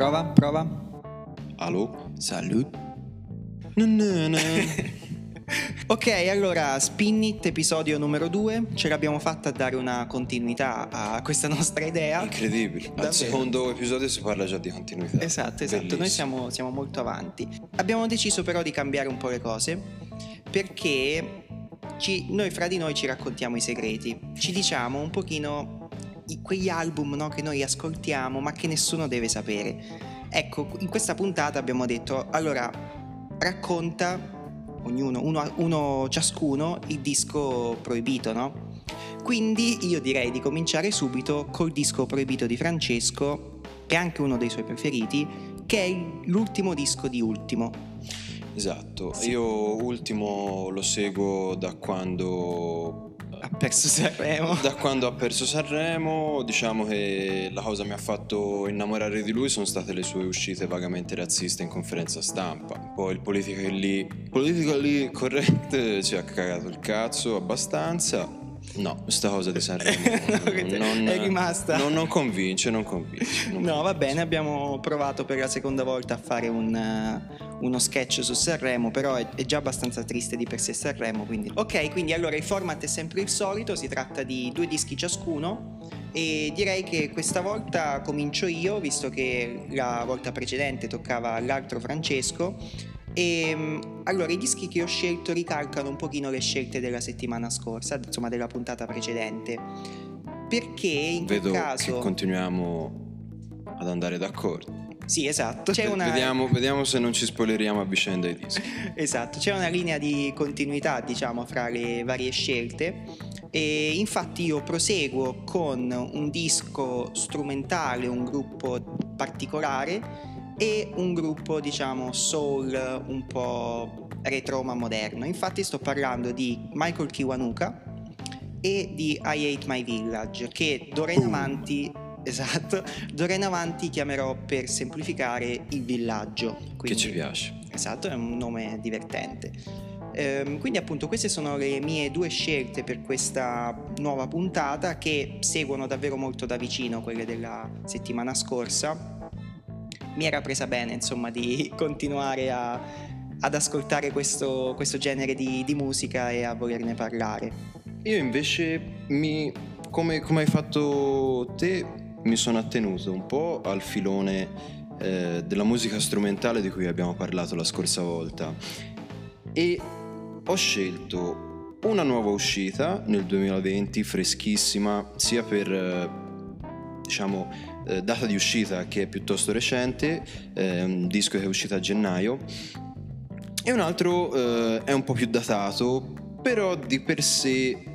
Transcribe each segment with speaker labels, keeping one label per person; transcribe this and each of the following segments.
Speaker 1: Prova, prova.
Speaker 2: Allo?
Speaker 1: Salut.
Speaker 2: No, no, no.
Speaker 1: Ok, allora, Spinnit, episodio numero 2. Ce l'abbiamo fatta a dare una continuità a questa nostra idea.
Speaker 2: Incredibile.
Speaker 1: Davvero.
Speaker 2: Al secondo episodio si parla già di continuità.
Speaker 1: Esatto, esatto,
Speaker 2: Bellissimo.
Speaker 1: noi siamo, siamo molto avanti. Abbiamo deciso però di cambiare un po' le cose perché ci- noi fra di noi ci raccontiamo i segreti, ci diciamo un pochino quegli album no, che noi ascoltiamo ma che nessuno deve sapere. Ecco, in questa puntata abbiamo detto, allora racconta ognuno, uno, uno ciascuno, il disco proibito, no? Quindi io direi di cominciare subito col disco proibito di Francesco, che è anche uno dei suoi preferiti, che è l'ultimo disco di Ultimo.
Speaker 2: Esatto.
Speaker 1: Sì.
Speaker 2: Io ultimo lo seguo da quando
Speaker 1: Ha perso Sanremo.
Speaker 2: Da quando ha perso Sanremo, diciamo che la cosa mi ha fatto innamorare di lui sono state le sue uscite vagamente razziste in conferenza stampa. Poi il politically, politically correct ci ha cagato il cazzo abbastanza. No, sta cosa di Sanremo non,
Speaker 1: È rimasta.
Speaker 2: non, non convince, non convince. non
Speaker 1: No, va bene, abbiamo provato per la seconda volta a fare un, eh, uno sketch su Sanremo, però è, è già abbastanza triste di per sé Sanremo, quindi... Ok, quindi allora il format è sempre il solito, si tratta di due dischi ciascuno e direi che questa volta comincio io, visto che la volta precedente toccava all'altro Francesco. E mm, allora i dischi che ho scelto ricalcano un pochino le scelte della settimana scorsa, insomma della puntata precedente. Perché in
Speaker 2: Vedo
Speaker 1: quel caso...
Speaker 2: che continuiamo ad andare d'accordo.
Speaker 1: Sì, esatto. Una...
Speaker 2: Vediamo, vediamo se non ci spoileriamo a vicenda i dischi.
Speaker 1: Esatto, c'è una linea di continuità, diciamo, fra le varie scelte. E infatti io proseguo con un disco strumentale, un gruppo particolare e un gruppo, diciamo, soul un po' retro ma moderno. Infatti sto parlando di Michael Kiwanuka e di I Hate My Village, che d'ora in avanti, esatto, d'ora in avanti chiamerò per semplificare il villaggio.
Speaker 2: Che
Speaker 1: Quindi-
Speaker 2: ci piace.
Speaker 1: Esatto, è un nome divertente. Ehm, quindi appunto queste sono le mie due scelte per questa nuova puntata che seguono davvero molto da vicino quelle della settimana scorsa. Mi era presa bene insomma di continuare a- ad ascoltare questo, questo genere di, di musica e a volerne parlare.
Speaker 2: Io invece mi, come, come hai fatto te, mi sono attenuto un po' al filone eh, della musica strumentale di cui abbiamo parlato la scorsa volta e ho scelto una nuova uscita nel 2020 freschissima sia per eh, diciamo eh, data di uscita che è piuttosto recente eh, un disco che è uscito a gennaio e un altro eh, è un po' più datato però di per sé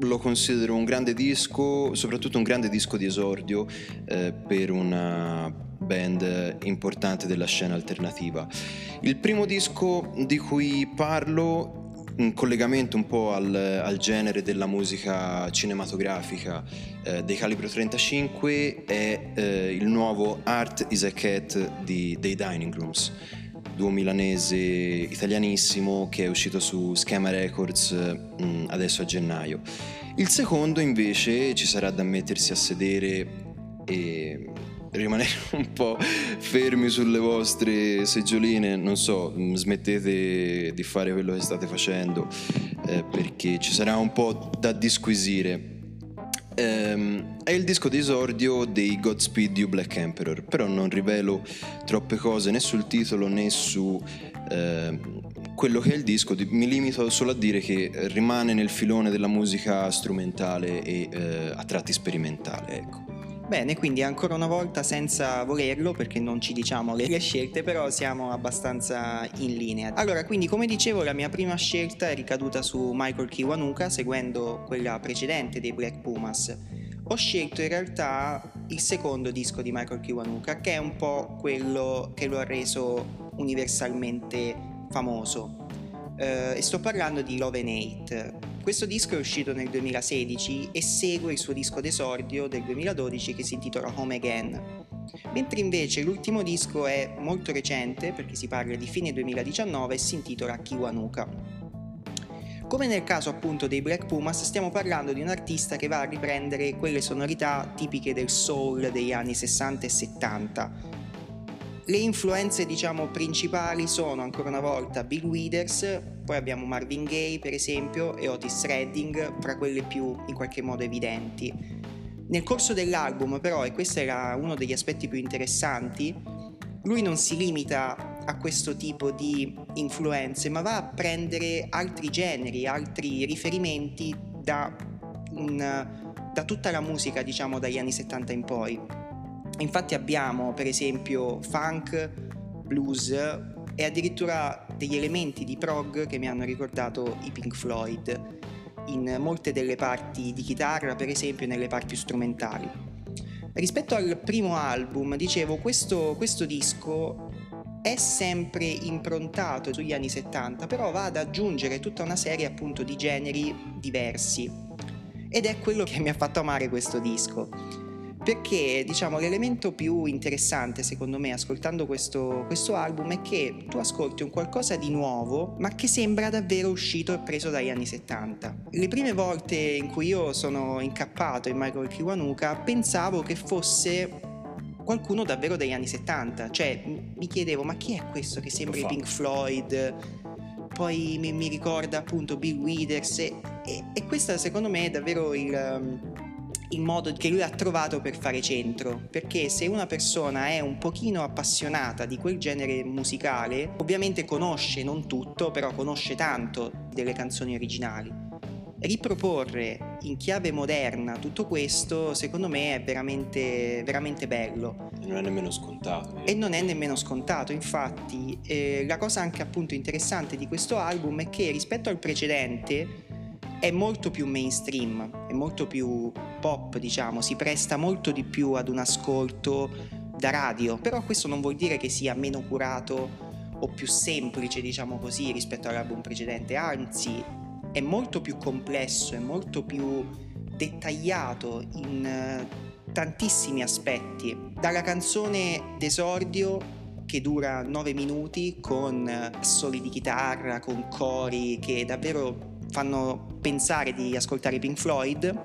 Speaker 2: lo considero un grande disco, soprattutto un grande disco di esordio eh, per una band importante della scena alternativa. Il primo disco di cui parlo, in collegamento un po' al, al genere della musica cinematografica eh, dei Calibro 35, è eh, il nuovo Art is a Cat di- dei Dining Rooms duo milanese italianissimo che è uscito su Schema Records mh, adesso a gennaio. Il secondo invece ci sarà da mettersi a sedere e rimanere un po' fermi sulle vostre seggioline, non so, mh, smettete di fare quello che state facendo eh, perché ci sarà un po' da disquisire. Ehm, è il disco di esordio dei Godspeed You Black Emperor, però non rivelo troppe cose né sul titolo né su ehm, quello che è il disco, di- mi limito solo a dire che rimane nel filone della musica strumentale e eh, a tratti sperimentale, ecco.
Speaker 1: Bene, quindi ancora una volta senza volerlo, perché non ci diciamo le scelte, però siamo abbastanza in linea. Allora, quindi come dicevo, la mia prima scelta è ricaduta su Michael Kiwanuka, seguendo quella precedente dei Black Pumas. Ho scelto in realtà il secondo disco di Michael Kiwanuka, che è un po' quello che lo ha reso universalmente famoso. Eh, e sto parlando di Love and Hate. Questo disco è uscito nel 2016 e segue il suo disco d'esordio del 2012 che si intitola Home Again. Mentre invece l'ultimo disco è molto recente perché si parla di fine 2019 e si intitola Kiwanuka. Come nel caso appunto dei Black Pumas, stiamo parlando di un artista che va a riprendere quelle sonorità tipiche del soul degli anni 60 e 70. Le influenze diciamo principali sono ancora una volta Bill Withers, poi abbiamo Marvin Gaye per esempio e Otis Redding fra quelle più in qualche modo evidenti. Nel corso dell'album però, e questo era uno degli aspetti più interessanti, lui non si limita a questo tipo di influenze, ma va a prendere altri generi, altri riferimenti da, un, da tutta la musica, diciamo, dagli anni 70 in poi. Infatti abbiamo, per esempio, funk, blues e addirittura degli elementi di prog che mi hanno ricordato i Pink Floyd in molte delle parti di chitarra, per esempio nelle parti strumentali. Rispetto al primo album, dicevo, questo, questo disco è sempre improntato sugli anni 70, però va ad aggiungere tutta una serie appunto di generi diversi. Ed è quello che mi ha fatto amare questo disco. Perché diciamo l'elemento più interessante secondo me ascoltando questo, questo album è che tu ascolti un qualcosa di nuovo ma che sembra davvero uscito e preso dagli anni 70. Le prime volte in cui io sono incappato in Michael Kiwanuka pensavo che fosse qualcuno davvero degli anni 70. Cioè, mi chiedevo, ma chi è questo che sembra i Pink Floyd? Poi mi, mi, ricorda appunto Bill Withers e, e, e questo secondo me è davvero il, il modo che lui ha trovato per fare centro, perché se una persona è un pochino appassionata di quel genere musicale, ovviamente conosce non tutto, però conosce tanto delle canzoni originali riproporre in chiave moderna tutto questo secondo me è veramente, veramente bello.
Speaker 2: Non è nemmeno scontato.
Speaker 1: E non è nemmeno scontato, infatti eh, la cosa anche appunto interessante di questo album è che rispetto al precedente è molto più mainstream, è molto più pop diciamo, si presta molto di più ad un ascolto da radio, però questo non vuol dire che sia meno curato o più semplice diciamo così rispetto all'album precedente, anzi è molto più complesso, è molto più dettagliato in eh, tantissimi aspetti. Dalla canzone d'esordio che dura 9 minuti con assoli di chitarra, con cori che davvero fanno pensare di ascoltare Pink Floyd,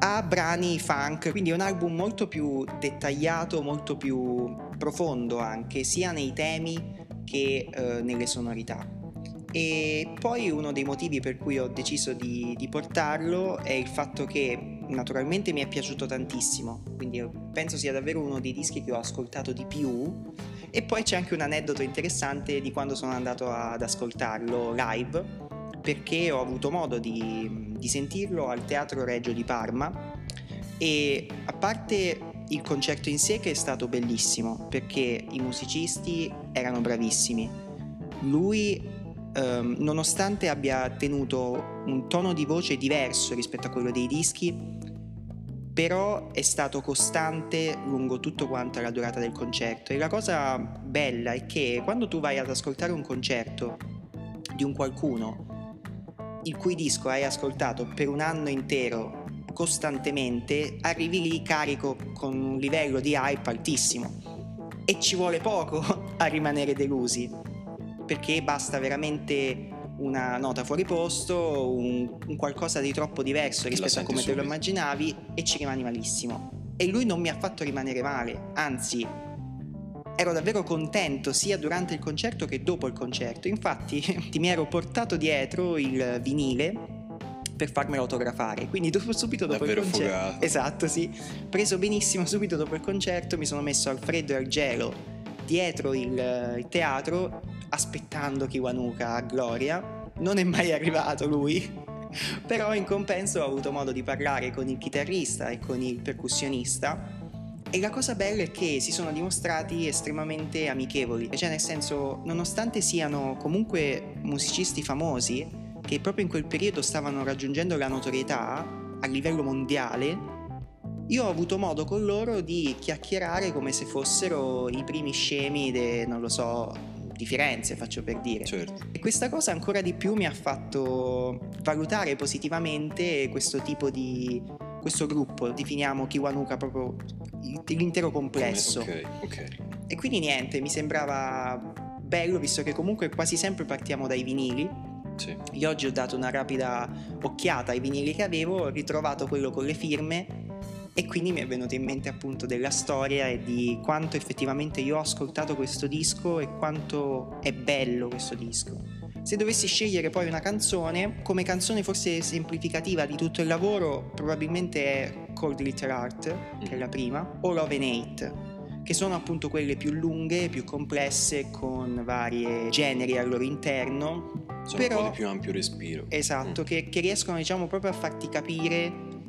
Speaker 1: a brani funk, quindi è un album molto più dettagliato, molto più profondo anche, sia nei temi che eh, nelle sonorità. E poi uno dei motivi per cui ho deciso di, di, portarlo è il fatto che naturalmente mi è piaciuto tantissimo, quindi penso sia davvero uno dei dischi che ho ascoltato di più. E poi c'è anche un aneddoto interessante di quando sono andato ad ascoltarlo live, perché ho avuto modo di, di sentirlo al Teatro Reggio di Parma e a parte il concerto in sé che è stato bellissimo, perché i musicisti erano bravissimi, lui ehm, nonostante abbia tenuto un tono di voce diverso rispetto a quello dei dischi, però è stato costante lungo tutto quanto la durata del concerto. E la cosa bella è che quando tu vai ad ascoltare un concerto di un qualcuno il cui disco hai ascoltato per un anno intero costantemente, arrivi lì carico con un livello di hype altissimo e ci vuole poco a rimanere delusi perché basta veramente una nota fuori posto, un, un qualcosa di troppo diverso rispetto a come subito. te lo immaginavi e ci rimani malissimo. E lui non mi ha fatto rimanere male, anzi ero davvero contento sia durante il concerto che dopo il concerto. Infatti ti mi ero portato dietro il vinile per farmelo autografare. Quindi dopo, subito dopo
Speaker 2: Davvero
Speaker 1: il concerto.
Speaker 2: Fugato.
Speaker 1: Esatto, sì. Preso benissimo subito dopo il concerto, mi sono messo al freddo e al gelo dietro il, il teatro aspettando Kiwanuka a Gloria. Non è mai arrivato lui, però in compenso ho avuto modo di parlare con il chitarrista e con il percussionista e la cosa bella è che si sono dimostrati estremamente amichevoli, cioè nel senso, nonostante siano comunque musicisti famosi, che proprio in quel periodo stavano raggiungendo la notorietà a livello mondiale, io ho avuto modo con loro di chiacchierare come se fossero i primi scemi, de, non lo so, di Firenze, faccio per dire.
Speaker 2: Certo.
Speaker 1: E questa cosa ancora di più mi ha fatto valutare positivamente questo tipo di questo gruppo, definiamo Kiwanuka proprio l'intero complesso.
Speaker 2: Ok, ok.
Speaker 1: E quindi niente, mi sembrava bello visto che comunque quasi sempre partiamo dai vinili.
Speaker 2: Sì.
Speaker 1: Io oggi ho dato una rapida occhiata ai vinili che avevo, ho ritrovato quello con le firme E quindi mi è venuto in mente appunto della storia e di quanto effettivamente io ho ascoltato questo disco e quanto è bello questo disco. Se dovessi scegliere poi una canzone, come canzone forse semplificativa di tutto il lavoro, probabilmente è Cold Little Heart, che è la prima, o Love and Hate, che sono appunto quelle più lunghe, più complesse, con vari generi al loro interno.
Speaker 2: Sono però, un po' di più ampio respiro.
Speaker 1: Esatto, mm. che, che riescono diciamo proprio a farti capire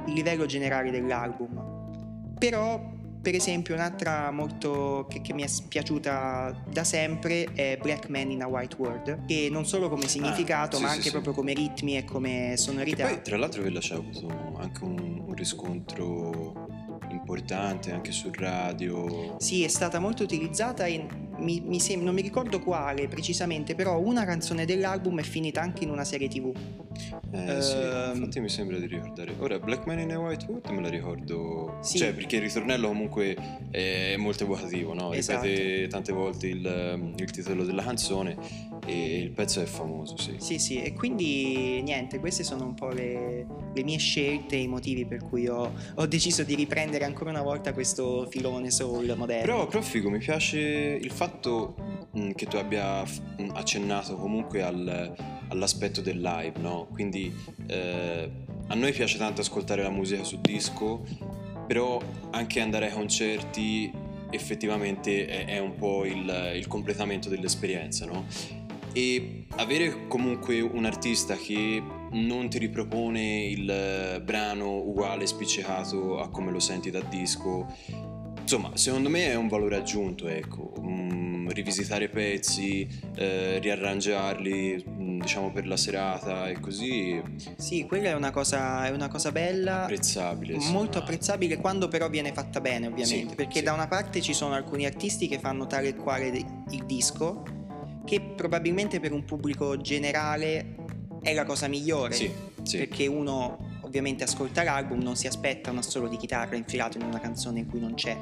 Speaker 1: il livello generale dell'album. Però per esempio, un'altra molto che, che, mi è piaciuta da sempre è Black Man in a White World, che non solo come ah, significato, ah, sì, ma anche sì, proprio come ritmi e come sonorità.
Speaker 2: E poi, tra l'altro, quella c'ha avuto anche un, un riscontro importante anche sul radio.
Speaker 1: Sì, è stata molto utilizzata in mi, mi sem- non mi ricordo quale precisamente, però una canzone dell'album è finita anche in una serie tv.
Speaker 2: Eh, uh, sì, ehm, infatti mi sembra di ricordare. Ora, Black Man in a White Wood me la ricordo. Sì. Cioè, perché il ritornello comunque è molto evocativo, no? Esatto. Ripete tante volte il, il titolo della canzone e il pezzo è famoso, sì.
Speaker 1: Sì, sì, e quindi niente, queste sono un po' le, le mie scelte, i motivi per cui ho, ho, deciso di riprendere ancora una volta questo filone soul moderno.
Speaker 2: Però, però figo, mi piace il fatto fatto mh, che tu abbia mh, accennato comunque al, all'aspetto del live, no? Quindi eh, a noi piace tanto ascoltare la musica su disco, però anche andare ai concerti effettivamente è, è un po' il, il completamento dell'esperienza, no? E avere comunque un artista che non ti ripropone il brano uguale spiccicato a come lo senti da disco, insomma, secondo me è un valore aggiunto, ecco. Um, rivisitare pezzi, eh, riarrangiarli mm, diciamo per la serata e così.
Speaker 1: Sì, quella è una cosa, è una cosa bella.
Speaker 2: Apprezzabile.
Speaker 1: Molto sì. apprezzabile quando però viene fatta bene ovviamente,
Speaker 2: sì,
Speaker 1: perché
Speaker 2: sì.
Speaker 1: da una parte ci sono alcuni artisti che fanno tale e quale il disco, che probabilmente per un pubblico generale è la cosa migliore, perché uno ovviamente ascolta l'album, non si aspetta un assolo di chitarra infilato in una canzone in cui non c'è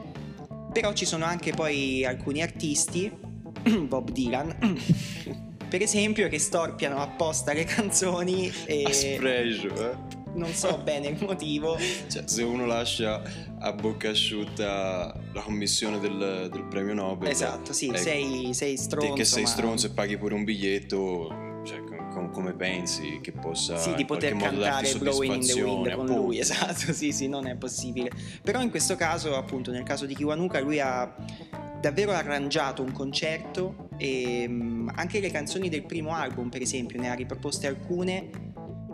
Speaker 1: però ci sono anche poi alcuni artisti, Bob Dylan, per esempio, che storpiano apposta le canzoni e...
Speaker 2: A spregio, eh?
Speaker 1: Non so bene il motivo.
Speaker 2: Cioè, se uno lascia a bocca asciutta la commissione del, del premio Nobel.
Speaker 1: Esatto, sì, ecco, sei, sei stronzo.
Speaker 2: Che sei
Speaker 1: ma...
Speaker 2: stronzo e paghi pure un biglietto come pensi che possa
Speaker 1: sì, di poter cantare Blowing in the Wind con lui esatto sì sì non è possibile. Però in questo caso appunto nel caso di Kiwanuka lui ha davvero arrangiato un concerto e um, anche le canzoni del primo album per esempio ne ha riproposte alcune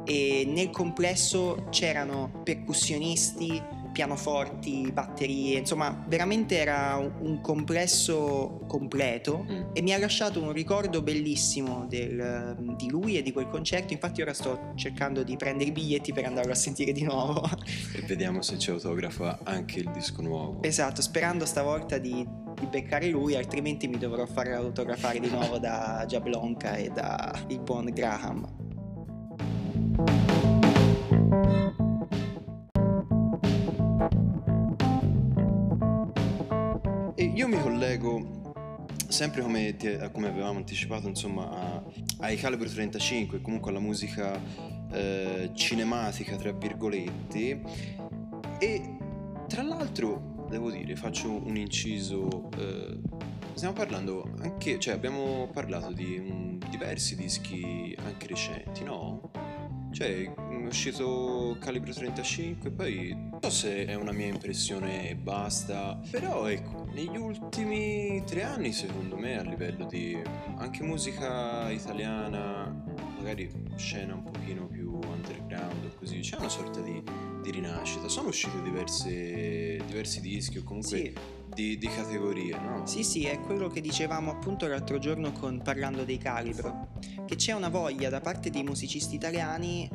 Speaker 1: e nel complesso c'erano percussionisti pianoforti, batterie, insomma veramente era un complesso completo mm. e mi ha lasciato un ricordo bellissimo del, di lui e di quel concerto, infatti ora sto cercando di prendere i biglietti per andarlo a sentire di nuovo.
Speaker 2: E vediamo se ci autografa anche il disco nuovo.
Speaker 1: Esatto, sperando stavolta di, di beccare lui, altrimenti mi dovrò fare autografare di nuovo da Jablonka e da il buon Graham.
Speaker 2: Io mi collego sempre come, come avevamo anticipato insomma a, ai Calibro 35 comunque alla musica eh, cinematica tra virgolette e tra l'altro devo dire faccio un inciso eh, stiamo parlando anche cioè abbiamo parlato di un, diversi dischi anche recenti no? Cioè, è uscito Calibro 35, poi non so se è una mia impressione e basta, però ecco, negli ultimi tre anni secondo me a livello di anche musica italiana, magari scena un pochino più underground così, c'è una sorta di, di rinascita. Sono usciti diverse, diversi dischi o comunque... Sì. Di, di, categoria, no?
Speaker 1: Sì, sì, è quello che dicevamo appunto l'altro giorno con, parlando dei calibro, che c'è una voglia da parte dei musicisti italiani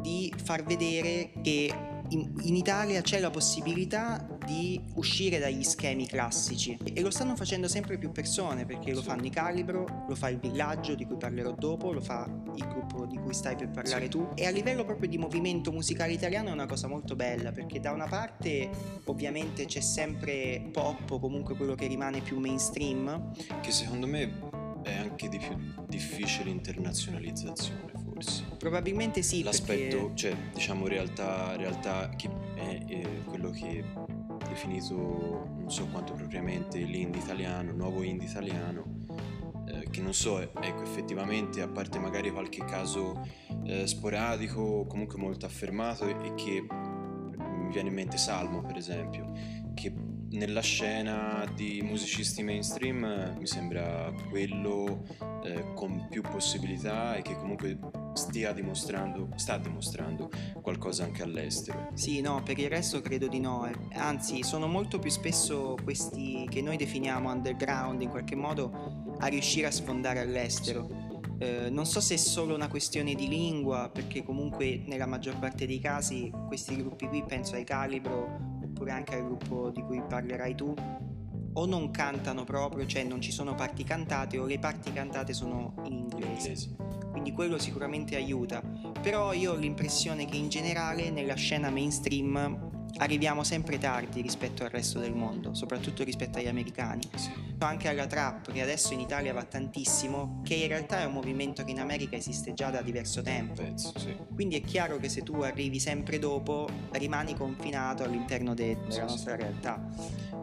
Speaker 1: di far vedere che in, in, Italia c'è la possibilità di uscire dagli schemi classici. E lo stanno facendo sempre più persone perché lo fanno i Calibro, lo fa il Villaggio di cui parlerò dopo, lo fa il gruppo di cui stai per parlare sì. tu. E a livello proprio di movimento musicale italiano è una cosa molto bella perché da una parte ovviamente c'è sempre pop o comunque quello che rimane più mainstream.
Speaker 2: Che secondo me è anche di più difficile internazionalizzazione forse.
Speaker 1: Probabilmente sì.
Speaker 2: L'aspetto, perché... cioè, diciamo, realtà, realtà che è è eh, quello che è definito non so quanto propriamente l'indie italiano, nuovo indie italiano, eh, che non so, ecco effettivamente a parte magari qualche caso eh, sporadico, comunque molto affermato e che mi viene in mente Salmo per esempio, che nella scena di musicisti mainstream eh, mi sembra quello eh, con più possibilità e che comunque stia dimostrando, sta dimostrando qualcosa anche all'estero.
Speaker 1: Sì, no, per il resto credo di no. Eh. Anzi, sono molto più spesso questi che noi definiamo underground in qualche modo a riuscire a sfondare all'estero. Eh, non so se è solo una questione di lingua, perché comunque nella maggior parte dei casi questi gruppi qui, penso ai Calibro oppure anche al gruppo di cui parlerai tu, o non cantano proprio, cioè non ci sono parti cantate, o le parti cantate sono in inglese. Quindi quello sicuramente aiuta. Però io ho l'impressione che in generale nella scena mainstream arriviamo sempre tardi rispetto al resto del mondo, soprattutto rispetto agli americani. Sì. Anche alla trap, che adesso in Italia va tantissimo, che in realtà è un movimento che in America esiste già da diverso tempo.
Speaker 2: Penso, sì.
Speaker 1: Quindi è chiaro che se tu arrivi sempre dopo, rimani confinato all'interno de- della nostra realtà.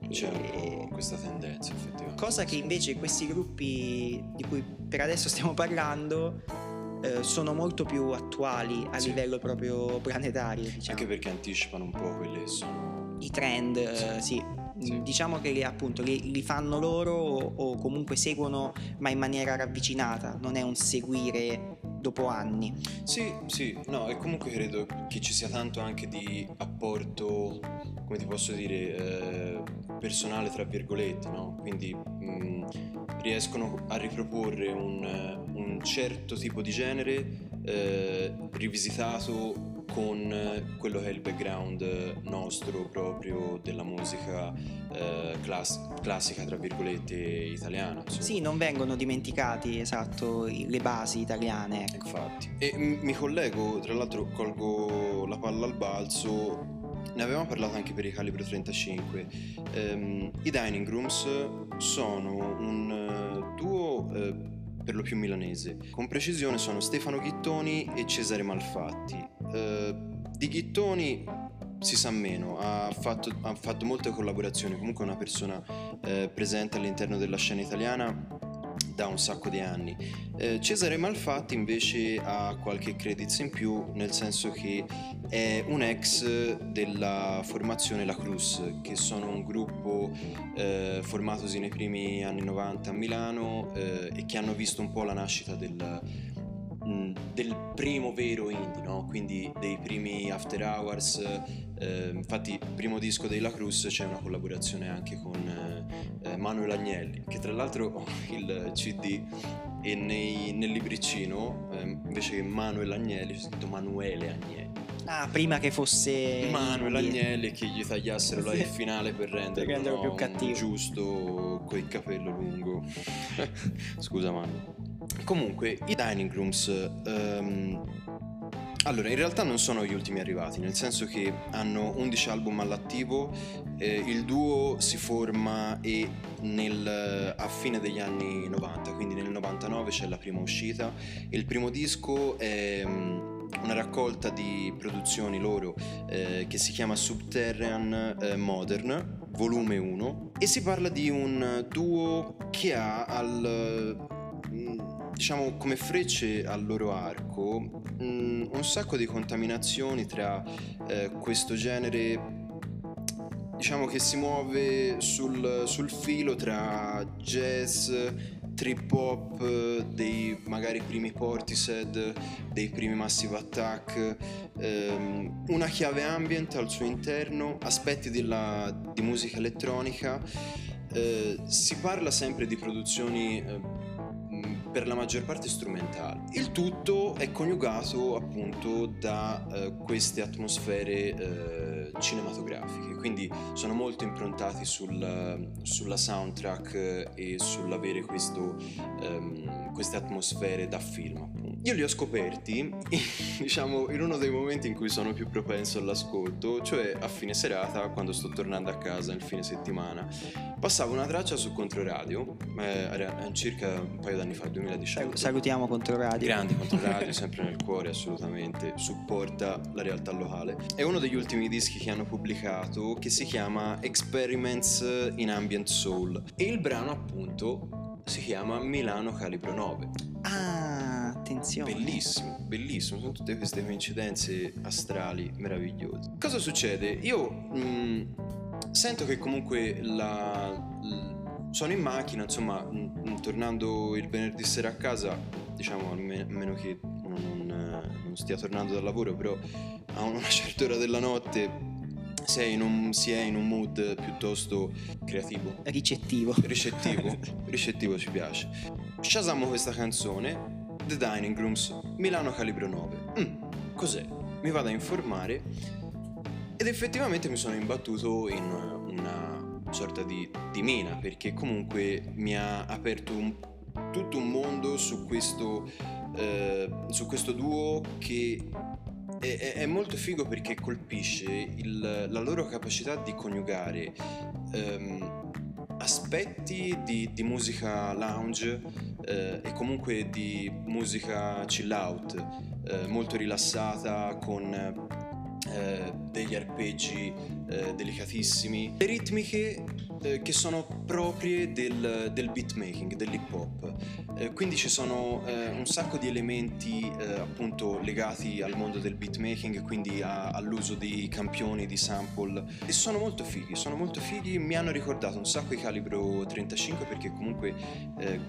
Speaker 2: C'è e... questa tendenza, effettivamente.
Speaker 1: Cosa che invece questi gruppi di cui per adesso stiamo parlando eh, sono molto più attuali a sì. livello proprio planetario. Diciamo.
Speaker 2: Anche perché anticipano un po' quelli che sono
Speaker 1: i trend, eh, sì. sì. Diciamo che li, appunto li, li fanno loro o, o, comunque seguono ma in maniera ravvicinata, non è un seguire dopo anni.
Speaker 2: Sì, sì, no, e comunque credo che ci sia tanto anche di apporto, come ti posso dire, eh, personale tra virgolette, no? Quindi mh, mm, riescono a riproporre un, un, certo tipo di genere eh, rivisitato con quello che è il background nostro proprio della musica eh, class- classica tra virgolette italiana insomma.
Speaker 1: sì non vengono dimenticati esatto le basi italiane ecco.
Speaker 2: infatti e m- mi collego tra l'altro colgo la palla al balzo ne avevamo parlato anche per i calibro 35. Um, ehm, I Dining Rooms sono un uh, duo uh, per lo più milanese. Con precisione sono Stefano Ghittoni e Cesare Malfatti. Uh, di Ghittoni si sa meno, ha fatto, ha fatto molte collaborazioni, comunque è una persona presente all'interno della scena italiana da un sacco di anni. Eh, Cesare Malfatti invece ha qualche credits in più, nel senso che è un ex della formazione La Cruz, che sono un gruppo eh, formatosi nei primi anni 90 a Milano eh, e che hanno visto un po' la nascita del, mm, del primo vero indie, no? quindi dei primi after hours. Eh, infatti, il primo disco dei La Cruz c'è una collaborazione anche con eh, Manuel Agnelli, che tra l'altro ho il CD e nei, nel libricino eh, invece che Manuel Agnelli c'è scritto Manuele Agnelli.
Speaker 1: Ah, prima che fosse
Speaker 2: Manuel Agnelli che gli tagliassero la finale per renderlo no,
Speaker 1: più cattivo.
Speaker 2: giusto coi capello lungo. Scusa Manu. Comunque, i dining rooms um, allora, in realtà non sono gli ultimi arrivati, nel senso che hanno 11 album all'attivo, eh, il duo si forma e nel, a fine degli anni 90, quindi nel 99 c'è la prima uscita. Il primo disco è um, una raccolta di produzioni loro eh, che si chiama Subterranean eh, Modern, volume 1, e si parla di un duo che ha al diciamo come frecce al loro arco mh, mm, un sacco di contaminazioni tra eh, questo genere diciamo che si muove sul, sul filo tra jazz trip hop dei magari primi Portishead dei primi Massive Attack ehm, una chiave ambient al suo interno aspetti della, di musica elettronica eh, si parla sempre di produzioni eh, per la maggior parte strumentale. Il tutto è coniugato appunto da eh, queste atmosfere cinematografiche, quindi sono molto improntati sul, sulla soundtrack e sull'avere questo, ehm, queste atmosfere da film. Io li ho scoperti, diciamo, in uno dei momenti in cui sono più propenso all'ascolto, cioè a fine serata, quando sto tornando a casa nel fine settimana. Passavo una traccia su Controradio, eh, era circa un paio d'anni fa, 2018.
Speaker 1: Salutiamo Controradio.
Speaker 2: Grandi Controradio, sempre nel cuore, assolutamente. Supporta la realtà locale. È uno degli ultimi dischi che hanno pubblicato che si chiama Experiments in Ambient Soul. E il brano, appunto, si chiama Milano Calibro 9.
Speaker 1: Ah, attenzione.
Speaker 2: Bellissimo, bellissimo, sono tutte queste coincidenze astrali meravigliose. Cosa succede? Io mh, sento che comunque la, l- sono in macchina, insomma, mh, tornando il venerdì sera a casa, diciamo a meno che non, non stia tornando dal lavoro, però a una certa ora della notte si è, un, si è in un, mood piuttosto creativo.
Speaker 1: Ricettivo.
Speaker 2: Ricettivo, ricettivo ci piace. Shazamo questa canzone, The Dining Rooms, Milano Calibro 9. Mm, cos'è? Mi vado a informare ed effettivamente mi sono imbattuto in una sorta di, di mina perché comunque mi ha aperto un, tutto un mondo su questo, eh, su questo duo che è, è, molto figo perché colpisce il, la loro capacità di coniugare ehm, aspetti di, di, musica lounge eh, e comunque di musica chill out, eh, molto rilassata con eh, degli arpeggi eh, delicatissimi, le ritmiche eh, che sono proprie del, del beatmaking, dell'hip hop. Eh, quindi ci sono eh, un sacco di elementi eh, appunto legati al mondo del beatmaking, quindi a, all'uso di campioni, di sample e sono molto fighi, sono molto fighi, mi hanno ricordato un sacco i calibro 35 perché comunque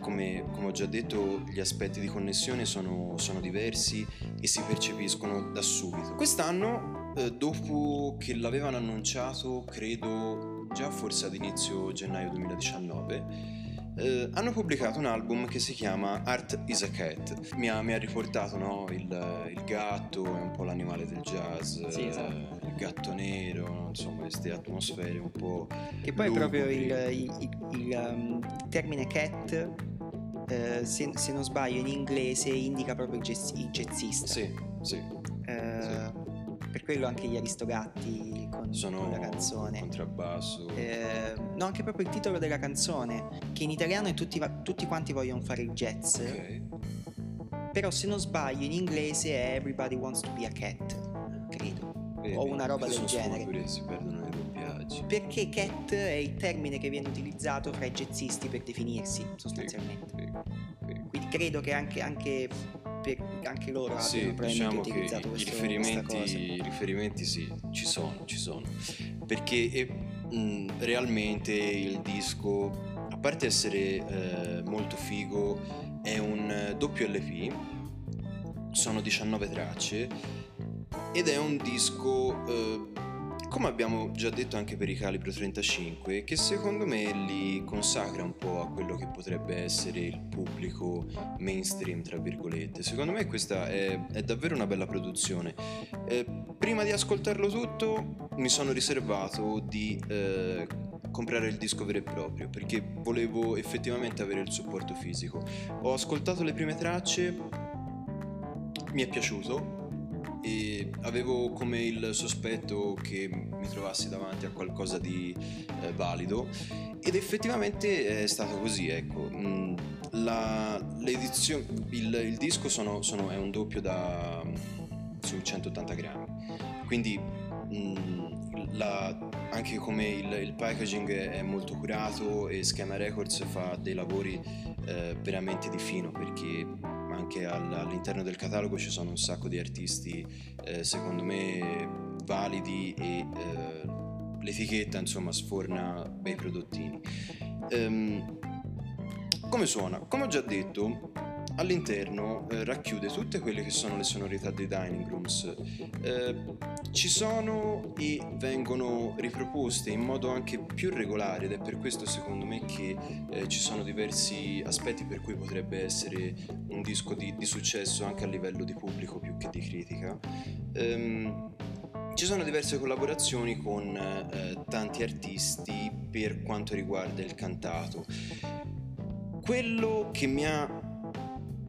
Speaker 2: come, come, ho già detto gli aspetti di connessione sono, sono diversi e si percepiscono da subito. Quest'anno dopo che l'avevano annunciato, credo già forse ad inizio gennaio 2019, eh, hanno pubblicato un album che si chiama Art is a Cat. Mi ha, mi ha riportato no? il, il, gatto, è un po' l'animale del jazz,
Speaker 1: sì, esatto.
Speaker 2: il gatto nero, insomma queste atmosfere un po'...
Speaker 1: Che poi lugubri. proprio il, il, il um, termine cat eh, se, se, non sbaglio in inglese indica proprio il, jazz, jazzista.
Speaker 2: Sì, sì.
Speaker 1: Eh, sì. Per quello anche gli Aristogatti con,
Speaker 2: Sono
Speaker 1: con la canzone.
Speaker 2: Contrabbasso.
Speaker 1: Eh, no, anche proprio il titolo della canzone, che in italiano è tutti, tutti quanti vogliono fare il jazz.
Speaker 2: Ok.
Speaker 1: Però se non sbaglio in inglese è Everybody Wants to be a Cat, credo.
Speaker 2: Vedi,
Speaker 1: o una roba del genere.
Speaker 2: Pure si perdono i doppiaggi.
Speaker 1: Perché cat è il termine che viene utilizzato fra i jazzisti per definirsi, sostanzialmente. Quindi credo che anche, anche anche loro
Speaker 2: sì,
Speaker 1: abbiano
Speaker 2: diciamo
Speaker 1: utilizzato
Speaker 2: che
Speaker 1: questo,
Speaker 2: i riferimenti, i riferimenti sì, ci sono, ci sono. Perché è, mh, realmente il disco, a parte essere eh, molto figo, è un doppio LP, sono 19 tracce ed è un disco... Eh, come abbiamo già detto anche per i calibro 35, che secondo me li consacra un po' a quello che potrebbe essere il pubblico mainstream, tra virgolette. Secondo me questa è, è davvero una bella produzione. Eh, prima di ascoltarlo tutto mi sono riservato di eh, comprare il disco vero e proprio perché volevo effettivamente avere il supporto fisico. Ho ascoltato le prime tracce, mi è piaciuto, e avevo come il sospetto che mi trovassi davanti a qualcosa di eh, valido ed effettivamente è stato così, ecco. Mm, la, il, il disco sono, sono, è un doppio da su 180 grammi, quindi mm, la, anche come il, il, packaging è molto curato e Schema Records fa dei lavori eh, veramente di fino perché anche all'interno del catalogo ci sono un sacco di artisti eh, secondo me validi e eh, l'etichetta insomma sforna bei prodottini. Um, come suona? Come ho già detto, all'interno eh, racchiude tutte quelle che sono le sonorità dei dining rooms. Eh, ci sono e vengono riproposte in modo anche più regolare ed è per questo secondo me che eh, ci sono diversi aspetti per cui potrebbe essere un disco di, di successo anche a livello di pubblico più che di critica. Um, ci sono diverse collaborazioni con eh, tanti artisti per quanto riguarda il cantato. Quello che mi ha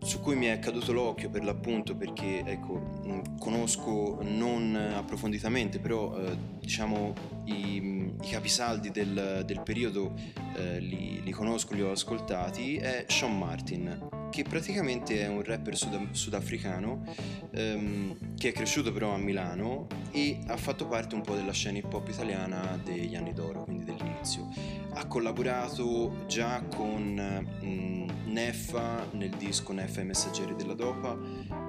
Speaker 2: su cui mi è caduto l'occhio per l'appunto perché ecco, mh, conosco non approfonditamente, però eh, diciamo i, i, capisaldi del, del periodo eh, li, li, conosco, li ho ascoltati, è Sean Martin, che praticamente è un rapper sud- sudafricano ehm, che è cresciuto però a Milano e ha fatto parte un po' della scena hip hop italiana degli anni d'oro, quindi dell'inizio. Ha collaborato già con mh, Neffa nel disco Neffa e Messaggeri della Dopa,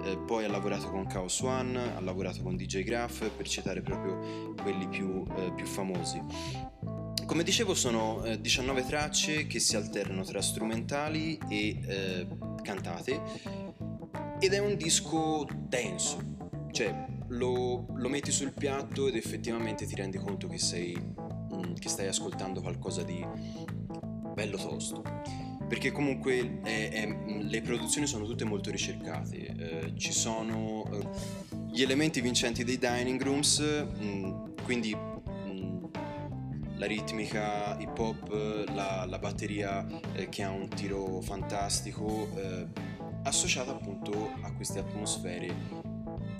Speaker 2: eh, poi ha lavorato con Chaos One, ha lavorato con DJ Graph per citare proprio quelli più, eh, più famosi. Come dicevo sono eh, 19 tracce che si alternano tra strumentali e eh, cantate ed è un disco denso, cioè lo, lo, metti sul piatto ed effettivamente ti rendi conto che, sei, mm, che stai ascoltando qualcosa di bello tosto. Perché comunque è, è, le produzioni sono tutte molto ricercate, eh, ci sono eh, gli elementi vincenti dei dining rooms, mh, mm, quindi la ritmica hip hop, la, la batteria eh, che ha un tiro fantastico, eh, associata appunto a queste atmosfere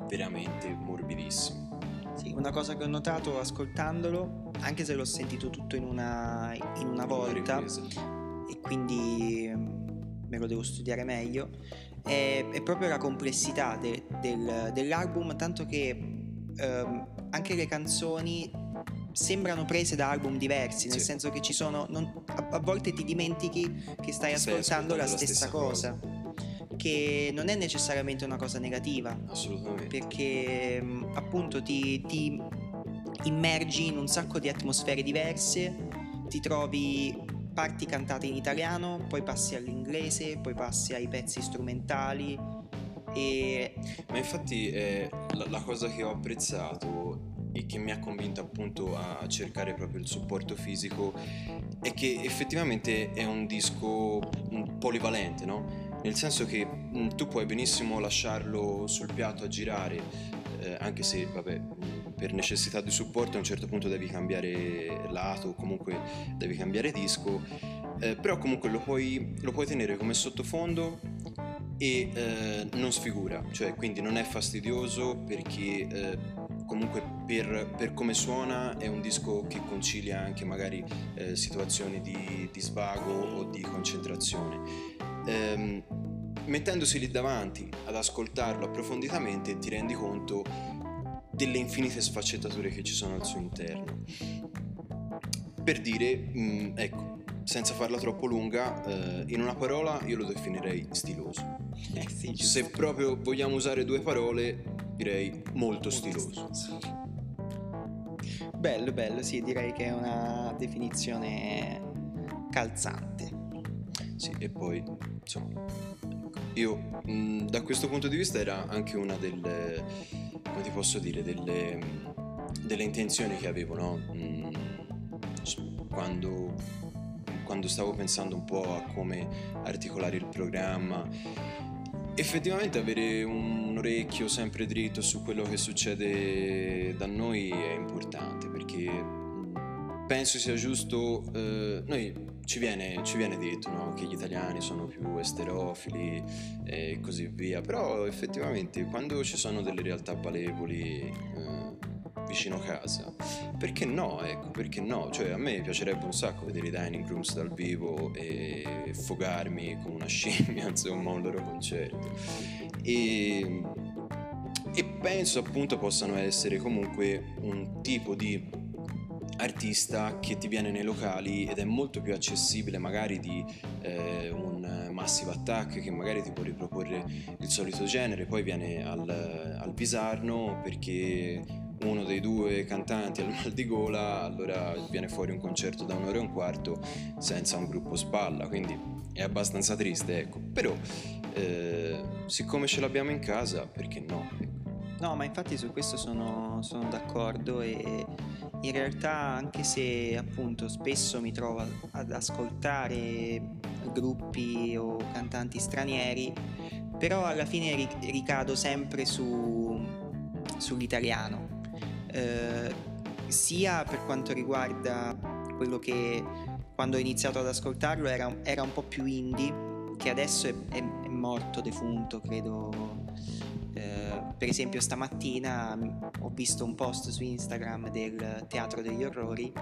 Speaker 2: veramente morbidissime.
Speaker 1: Sì, una cosa che ho notato ascoltandolo, anche se l'ho sentito tutto in una, in una volta, e quindi mm, me lo devo studiare meglio, è, è proprio la complessità de, del, dell'album, tanto che ehm, anche le canzoni sembrano prese da album diversi, nel sì. senso che ci sono. Non, a, a, volte ti dimentichi che stai, stai ascoltando, la stessa, stessa cosa. cosa. Che non è necessariamente una cosa negativa.
Speaker 2: Assolutamente.
Speaker 1: Perché appunto ti, ti immergi in un sacco di atmosfere diverse, ti trovi parti cantate in italiano, poi passi all'inglese, poi passi ai pezzi strumentali. E...
Speaker 2: Ma infatti eh, la, la, cosa che ho apprezzato e che mi ha convinto appunto a cercare proprio il supporto fisico è che effettivamente è un disco polivalente, no? Nel senso che tu puoi benissimo lasciarlo sul piatto a girare, eh, anche se, vabbè, per necessità di supporto a un certo punto devi cambiare lato o comunque devi cambiare disco, eh, però comunque lo puoi, lo puoi tenere come sottofondo e eh, non sfigura, cioè quindi non è fastidioso perché eh, comunque per, per, come suona è un disco che concilia anche magari eh, situazioni di, di, svago o di concentrazione. Ehm, mettendosi lì davanti ad ascoltarlo approfonditamente ti rendi conto delle infinite sfaccettature che ci sono al suo interno. Per dire, mh, mm, ecco, senza farla troppo lunga, eh, in una parola io lo definirei stiloso.
Speaker 1: Eh sì,
Speaker 2: Se proprio vogliamo usare due parole, direi molto stiloso.
Speaker 1: Bello, bello, sì, direi che è una definizione calzante.
Speaker 2: Sì, e poi, insomma, io mh, da questo punto di vista era anche una delle, come ti posso dire, delle, delle intenzioni che avevo, no? Mh, quando, quando stavo pensando un po' a come articolare il programma Effettivamente avere un orecchio sempre dritto su quello che succede da noi è importante perché penso sia giusto, eh, noi ci viene, ci viene detto no? che gli italiani sono più esterofili e così via, però effettivamente quando ci sono delle realtà palevoli eh, vicino casa, perché no? Ecco, perché no? Cioè a me piacerebbe un sacco vedere i dining rooms dal vivo e fogarmi come una scimmia, insomma, un loro concerto. E, e penso appunto possano essere comunque un tipo di artista che ti viene nei locali ed è molto più accessibile magari di eh, un Massive Attack che magari ti può riproporre il solito genere, poi viene al, al Pisarno perché uno dei due cantanti al mal di gola, allora viene fuori un concerto da un'ora e un quarto senza un gruppo spalla, quindi è abbastanza triste, ecco. Però, eh, siccome ce l'abbiamo in casa, perché no?
Speaker 1: No, ma infatti su questo sono, sono d'accordo e in realtà anche se appunto spesso mi trovo ad ascoltare gruppi o cantanti stranieri, però alla fine ricado sempre su, sull'italiano eh, sia per quanto riguarda quello che quando ho iniziato ad ascoltarlo era, era un po' più indie, che adesso è, è, è morto, defunto, credo. Eh, per esempio stamattina ho visto un post su Instagram del Teatro degli Orrori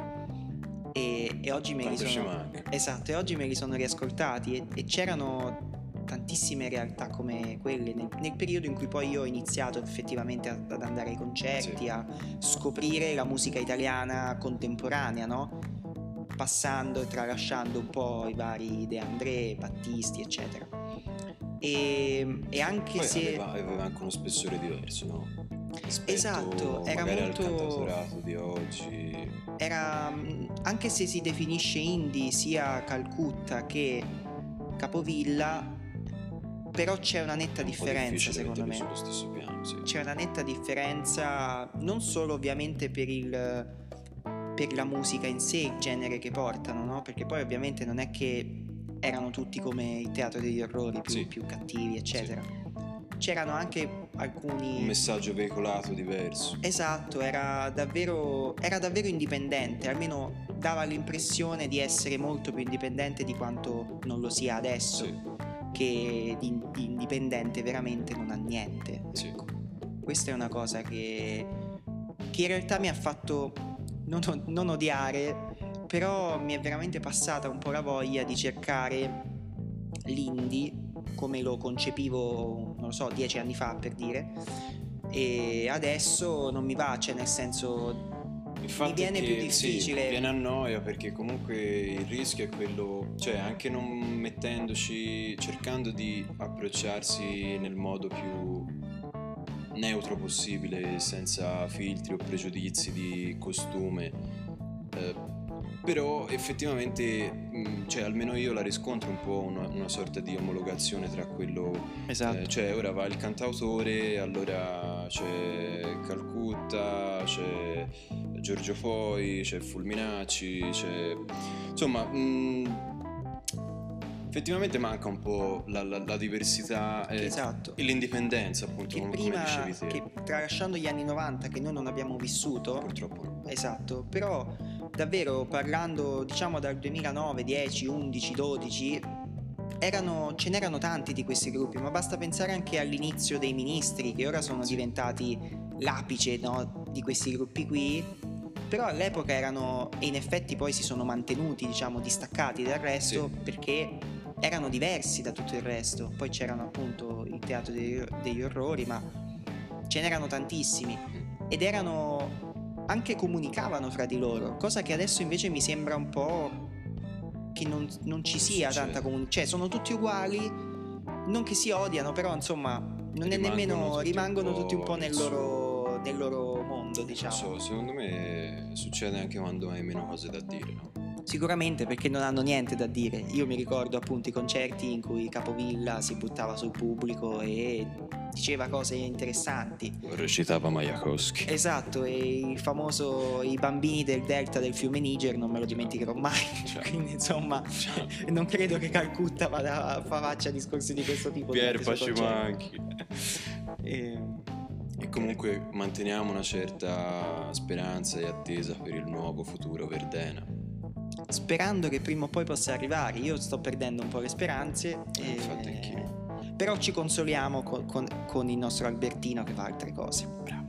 Speaker 1: e, e oggi me li sono esatto, e oggi me li sono riascoltati e, e c'erano tantissime realtà come quelle nel, nel, periodo in cui poi io ho iniziato effettivamente ad, ad andare ai concerti, sì. a scoprire la musica italiana contemporanea, no? passando e tralasciando un po' i vari De André, Battisti, eccetera. E, e anche
Speaker 2: poi
Speaker 1: se
Speaker 2: aveva, aveva, anche uno spessore diverso, no?
Speaker 1: Rispetto esatto, era molto
Speaker 2: al di oggi.
Speaker 1: Era anche se si definisce indie sia Calcutta che Capovilla però c'è una netta
Speaker 2: un
Speaker 1: differenza secondo me.
Speaker 2: Sullo stesso piano, sì.
Speaker 1: C'è una netta differenza non solo ovviamente per il per la musica in sé, il genere che portano, no? Perché poi ovviamente non è che erano tutti come il teatro degli orrori, più, sì. più cattivi, eccetera. Sì. C'erano anche alcuni...
Speaker 2: Un messaggio veicolato diverso.
Speaker 1: Esatto, era davvero, era davvero indipendente, almeno dava l'impressione di essere molto più indipendente di quanto non lo sia adesso. Sì che di, di indipendente veramente non ha niente.
Speaker 2: Sì. Ecco.
Speaker 1: Questa è una cosa che, che in realtà mi ha fatto non, non odiare, però mi è veramente passata un po' la voglia di cercare l'indie come lo concepivo, non lo so, dieci anni fa per dire, e adesso non mi va, cioè nel senso
Speaker 2: Infatti
Speaker 1: mi viene
Speaker 2: che,
Speaker 1: più difficile.
Speaker 2: Sì, viene a noia perché comunque il rischio è quello, cioè anche non mettendoci, cercando di approcciarsi nel modo più neutro possibile, senza filtri o pregiudizi di costume. Eh, però effettivamente, mh, cioè, almeno io la riscontro un po' una, una sorta di omologazione tra quello...
Speaker 1: Esatto.
Speaker 2: Eh, cioè ora va il cantautore, allora c'è Calcutta, c'è Giorgio Foi, c'è Fulminacci, c'è... Insomma... Mh, effettivamente manca un po' la, la, la diversità e,
Speaker 1: esatto.
Speaker 2: e, l'indipendenza appunto
Speaker 1: che
Speaker 2: come,
Speaker 1: prima,
Speaker 2: come
Speaker 1: che tralasciando gli anni 90 che noi non abbiamo vissuto
Speaker 2: purtroppo no
Speaker 1: esatto però davvero parlando diciamo dal 2009 10 11 12 erano, ce n'erano tanti di questi gruppi ma basta pensare anche all'inizio dei ministri che ora sono diventati l'apice no, di questi gruppi qui però all'epoca erano e in effetti poi si sono mantenuti diciamo distaccati dal resto sì. perché erano diversi da tutto il resto. Poi c'erano appunto il teatro degli, degli orrori, ma ce n'erano tantissimi ed erano anche comunicavano fra di loro, cosa che adesso invece mi sembra un po' che non, non ci sia
Speaker 2: Succede.
Speaker 1: tanta comunicazione, cioè sono tutti uguali, non che si odiano, però insomma non rimangono è nemmeno tutti rimangono tutti un po' nel loro, nel loro mondo, diciamo.
Speaker 2: So, secondo me succede anche quando hai meno cose da dire, no?
Speaker 1: Sicuramente perché non hanno niente da dire. Io mi ricordo appunto i concerti in cui Capovilla si buttava sul pubblico e diceva cose interessanti.
Speaker 2: Recitava Majakowski.
Speaker 1: Esatto, e il famoso I bambini del delta del fiume Niger non me lo dimenticherò mai.
Speaker 2: Ciao.
Speaker 1: Quindi insomma,
Speaker 2: Ciao.
Speaker 1: non credo che Calcutta vada, faccia discorsi di questo tipo.
Speaker 2: Pier Pacimanchi.
Speaker 1: E...
Speaker 2: E comunque manteniamo una certa speranza e attesa per il nuovo futuro Verdena
Speaker 1: sperando che prima o poi possa arrivare. Io sto perdendo un po' le speranze.
Speaker 2: Eh, infatti anch'io.
Speaker 1: Però ci consoliamo con, con, con il nostro Albertino che fa altre cose.
Speaker 2: Bravo.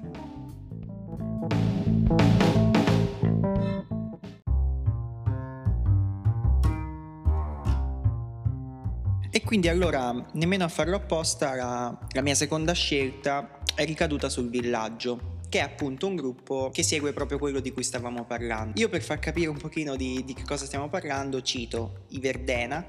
Speaker 1: E quindi allora, nemmeno a farlo apposta, la, la mia seconda scelta è ricaduta sul villaggio che è appunto un gruppo che segue proprio quello di cui stavamo parlando. Io per far capire un pochino di, di che cosa stiamo parlando cito i Verdena,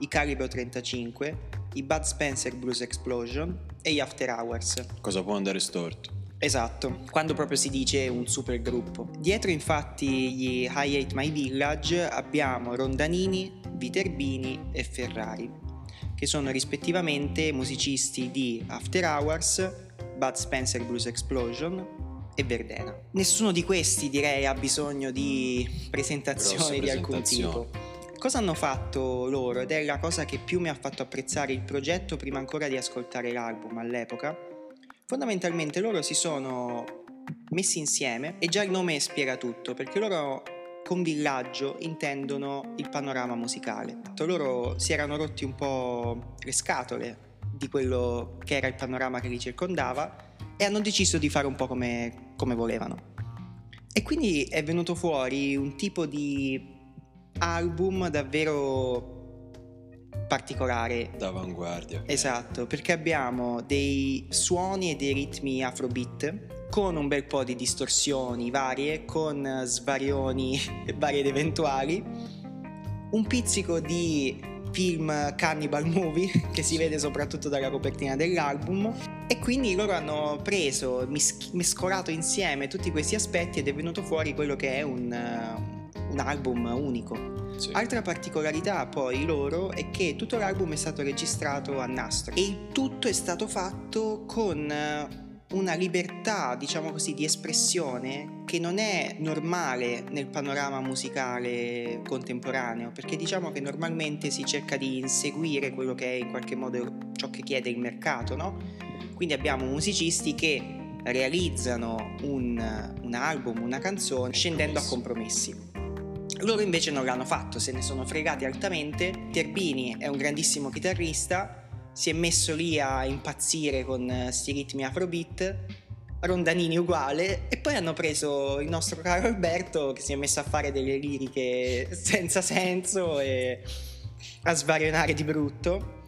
Speaker 1: i Calibro 35, i Bud Spencer Blues Explosion e gli After Hours.
Speaker 2: Cosa può andare storto?
Speaker 1: Esatto, quando proprio si dice un super gruppo. Dietro infatti gli High Hate My Village abbiamo Rondanini, Viterbini e Ferrari, che sono rispettivamente musicisti di After Hours, Bud Spencer Blues Explosion e Verdena. Nessuno di questi direi ha bisogno di presentazioni di alcun tipo. Cosa hanno fatto loro? Ed è la cosa che più mi ha fatto apprezzare il progetto prima ancora di ascoltare l'album all'epoca. Fondamentalmente loro si sono messi insieme e già il nome spiega tutto, perché loro con villaggio intendono il panorama musicale. Loro si erano rotti un po' le scatole di quello che era il panorama che li circondava e hanno deciso di fare un po' come, come volevano. E quindi è venuto fuori un tipo di album davvero particolare.
Speaker 2: D'avanguardia.
Speaker 1: Esatto, perché abbiamo dei suoni e dei ritmi afrobeat con un bel po' di distorsioni varie, con svarioni vari ed eventuali, un pizzico di film Cannibal Movie che si vede soprattutto dalla copertina dell'album e quindi loro hanno preso, mescolato insieme tutti questi aspetti ed è venuto fuori quello che è un, un album unico. Sì. Altra particolarità poi loro è che tutto l'album è stato registrato a nastro e il tutto è stato fatto con una libertà, diciamo così, di espressione che non è normale nel panorama musicale contemporaneo, perché diciamo che normalmente si cerca di inseguire quello che è in qualche modo ciò che chiede il mercato, no? Quindi abbiamo musicisti che realizzano un, un album, una canzone, scendendo a compromessi. Loro invece non l'hanno fatto, se ne sono fregati altamente. Terbini è un grandissimo chitarrista, si è messo lì a impazzire con sti eh, ritmi afrobeat, Rondanini uguale, e poi hanno preso il nostro caro Alberto che si è messo a fare delle liriche senza senso e a svarionare di brutto.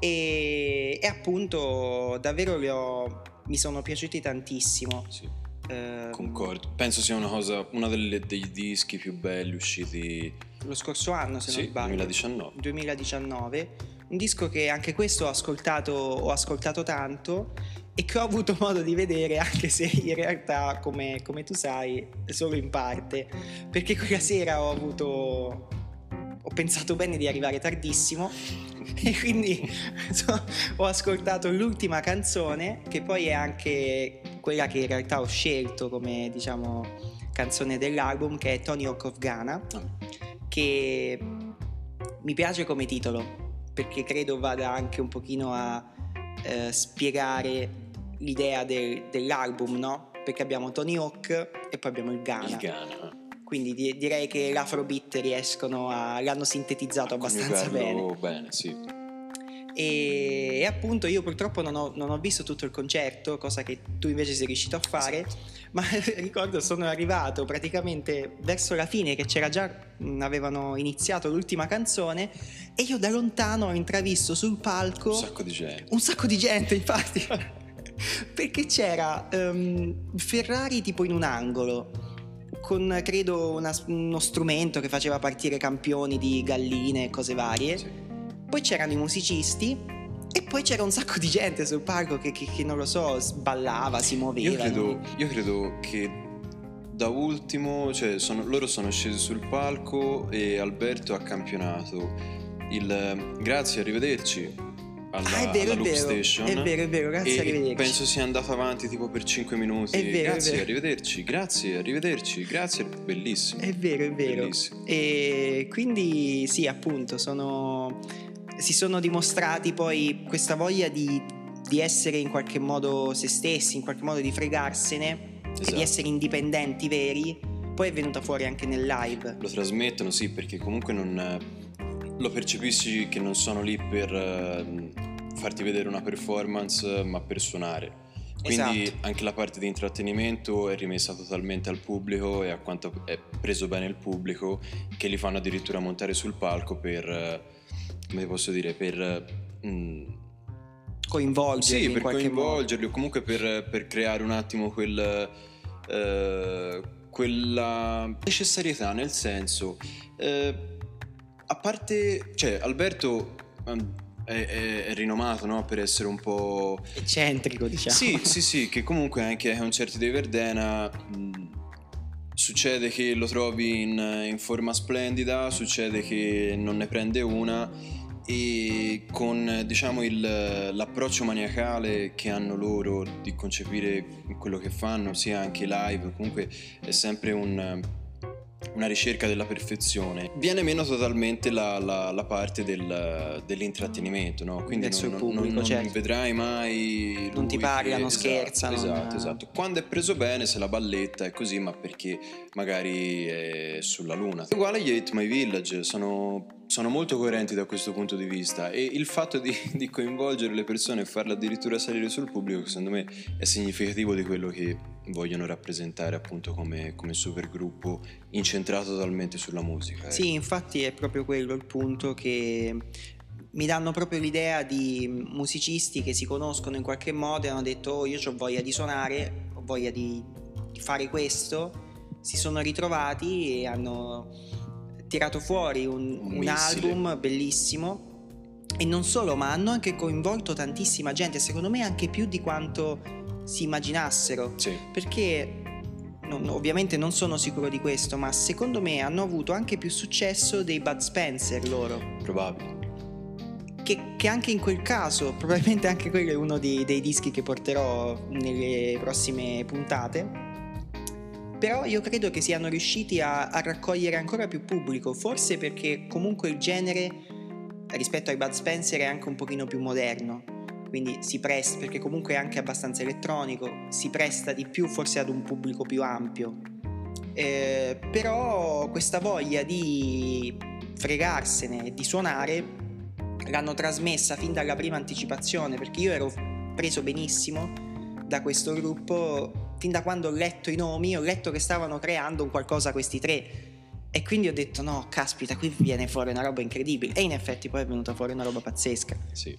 Speaker 1: E, e appunto davvero ho, mi sono piaciuti tantissimo.
Speaker 2: Sì. Uh, Concordo, penso sia una cosa, uno dei dischi più belli usciti
Speaker 1: lo scorso anno, se
Speaker 2: sì,
Speaker 1: non sbaglio.
Speaker 2: 2019.
Speaker 1: 2019 un disco che anche questo ho ascoltato, ho ascoltato tanto e che ho avuto modo di vedere anche se in realtà come, come tu sai solo in parte. Perché quella sera ho avuto ho pensato bene di arrivare tardissimo e quindi so, ho ascoltato l'ultima canzone che poi è anche quella che in realtà ho scelto come diciamo canzone dell'album che è Tony Hawk of Ghana che mi piace come titolo perché credo vada anche un pochino a eh, spiegare l'idea del, dell'album, no? Perché abbiamo Tony Hawk e poi abbiamo il Ghana.
Speaker 2: Il Ghana.
Speaker 1: Quindi di- direi che l'Afrobeat riescono a... l'hanno sintetizzato abbastanza bene.
Speaker 2: bene, sì.
Speaker 1: E, e, appunto io purtroppo non ho, non ho, visto tutto il concerto, cosa che tu invece sei riuscito a fare, esatto. ma ricordo sono arrivato praticamente verso la fine che c'era già, avevano iniziato l'ultima canzone e io da lontano ho intravisto sul palco...
Speaker 2: Un sacco di gente.
Speaker 1: Un sacco di gente, infatti. perché c'era um, Ferrari tipo in un angolo con credo una, uno strumento che faceva partire campioni di galline e cose varie. Sì poi c'erano i musicisti e poi c'era un sacco di gente sul palco che, che, che non lo so, ballava, si muoveva.
Speaker 2: Io credo, io credo che da ultimo, cioè sono, loro sono scesi sul palco e Alberto ha campionato il grazie, arrivederci alla,
Speaker 1: ah, è vero,
Speaker 2: alla
Speaker 1: è vero,
Speaker 2: Station.
Speaker 1: È vero, è vero, grazie, arrivederci.
Speaker 2: Penso sia andato avanti tipo per 5 minuti.
Speaker 1: È vero,
Speaker 2: grazie,
Speaker 1: è vero.
Speaker 2: arrivederci, grazie, arrivederci, grazie, bellissimo.
Speaker 1: È vero, è vero.
Speaker 2: Bellissimo.
Speaker 1: E quindi sì, appunto, sono si sono dimostrati poi questa voglia di, di, essere in qualche modo se stessi, in qualche modo di fregarsene esatto. e di essere indipendenti veri, poi è venuta fuori anche nel live.
Speaker 2: Lo trasmettono, sì, perché comunque non lo percepisci che non sono lì per uh, farti vedere una performance, ma per suonare. Quindi
Speaker 1: esatto.
Speaker 2: anche la parte di intrattenimento è rimessa totalmente al pubblico e a quanto è preso bene il pubblico che li fanno addirittura montare sul palco per come posso dire, per...
Speaker 1: Mm, coinvolgerli
Speaker 2: sì, per coinvolgerli modo. o comunque per, per, creare un attimo quel, eh, quella necessarietà, nel senso, eh, a parte, cioè Alberto um, è, è, è, rinomato no? per essere un po'
Speaker 1: eccentrico, diciamo.
Speaker 2: Sì, sì, sì, che comunque anche ai concerti dei Verdena mh, mm, succede che lo trovi in, in forma splendida, succede che non ne prende una e con diciamo il, l'approccio maniacale che hanno loro di concepire quello che fanno sia anche live comunque è sempre un, una ricerca della perfezione viene meno totalmente la, la, la parte del, dell'intrattenimento no? quindi
Speaker 1: non,
Speaker 2: pubblico,
Speaker 1: non, non
Speaker 2: certo. vedrai mai
Speaker 1: non ti parlano,
Speaker 2: che,
Speaker 1: scherzano
Speaker 2: esatto, esatto, esatto, quando è preso bene se la balletta è così ma perché magari è sulla luna uguale agli Hate My Village sono sono molto coerenti da questo punto di vista e il fatto di, di, coinvolgere le persone e farle addirittura salire sul pubblico secondo me è significativo di quello che vogliono rappresentare appunto come, come supergruppo incentrato totalmente sulla musica.
Speaker 1: Eh. Sì, infatti è proprio quello il punto che mi danno proprio l'idea di musicisti che si conoscono in qualche modo e hanno detto oh io ho voglia di suonare, ho voglia di, di fare questo, si sono ritrovati e hanno tirato fuori un, un, un album bellissimo e non solo, ma hanno anche coinvolto tantissima gente, secondo me anche più di quanto si immaginassero.
Speaker 2: Sì.
Speaker 1: Perché non, ovviamente non sono sicuro di questo, ma secondo me hanno avuto anche più successo dei Bud Spencer loro.
Speaker 2: Probabile.
Speaker 1: Che, che, anche in quel caso, probabilmente anche quello è uno dei, dei dischi che porterò nelle prossime puntate però io credo che siano riusciti a, a, raccogliere ancora più pubblico, forse perché comunque il genere rispetto ai Bud Spencer è anche un pochino più moderno, quindi si presta, perché comunque è anche abbastanza elettronico, si presta di più forse ad un pubblico più ampio. Eh, però questa voglia di fregarsene e di suonare l'hanno trasmessa fin dalla prima anticipazione, perché io ero preso benissimo da questo gruppo fin da quando ho letto i nomi, ho letto che stavano creando un qualcosa questi tre. E quindi ho detto no, caspita, qui viene fuori una roba incredibile. E in effetti poi è venuta fuori una roba pazzesca.
Speaker 2: Sì.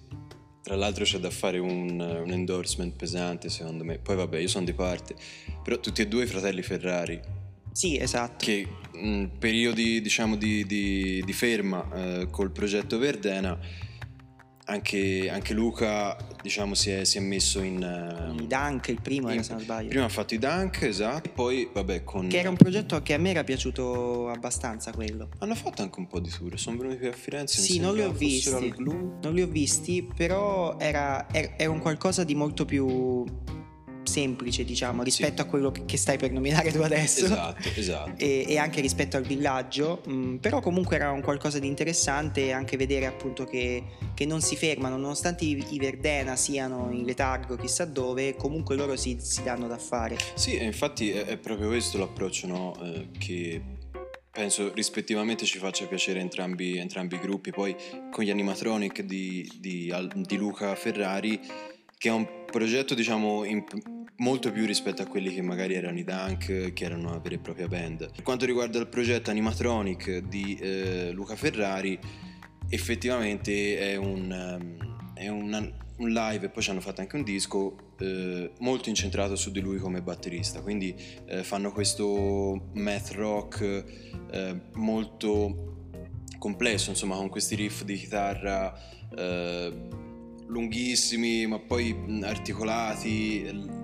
Speaker 2: Tra l'altro c'è da fare un, un endorsement pesante secondo me. Poi vabbè, io sono di parte. Però tutti e due i fratelli Ferrari.
Speaker 1: Sì, esatto.
Speaker 2: Che in periodi diciamo di, di, di ferma eh, col progetto Verdena anche, anche, Luca diciamo, si, è, si, è, messo in...
Speaker 1: I dunk, il primo in, era se non sbaglio.
Speaker 2: Prima ha fatto i dunk, esatto, e poi vabbè con...
Speaker 1: Che era un progetto che a me era piaciuto abbastanza quello.
Speaker 2: Hanno fatto anche un po' di tour, sono venuti qui a Firenze.
Speaker 1: Sì, non li ho visti, non li ho visti, però era, era, era un qualcosa di molto più semplice, diciamo, rispetto sì. a quello che stai per nominare tu adesso.
Speaker 2: Esatto, esatto.
Speaker 1: E, e anche rispetto al villaggio, mh, mm, però comunque era un qualcosa di interessante anche vedere appunto che, che non si fermano, nonostante i, i, Verdena siano in letargo chissà dove, comunque loro si, si danno da fare.
Speaker 2: Sì, infatti è, è proprio questo l'approccio no? eh, che penso rispettivamente ci faccia piacere entrambi, entrambi i gruppi. Poi con gli animatronic di, di, di Luca Ferrari, che è un progetto diciamo imp- molto più rispetto a quelli che magari erano i Dunk, che erano una vera e propria band. Per quanto riguarda il progetto Animatronic di eh, Luca Ferrari, effettivamente è un, um, è una, un live e poi ci hanno fatto anche un disco eh, molto incentrato su di lui come batterista, quindi eh, fanno questo math rock eh, molto complesso, insomma, con questi riff di chitarra eh, lunghissimi ma poi articolati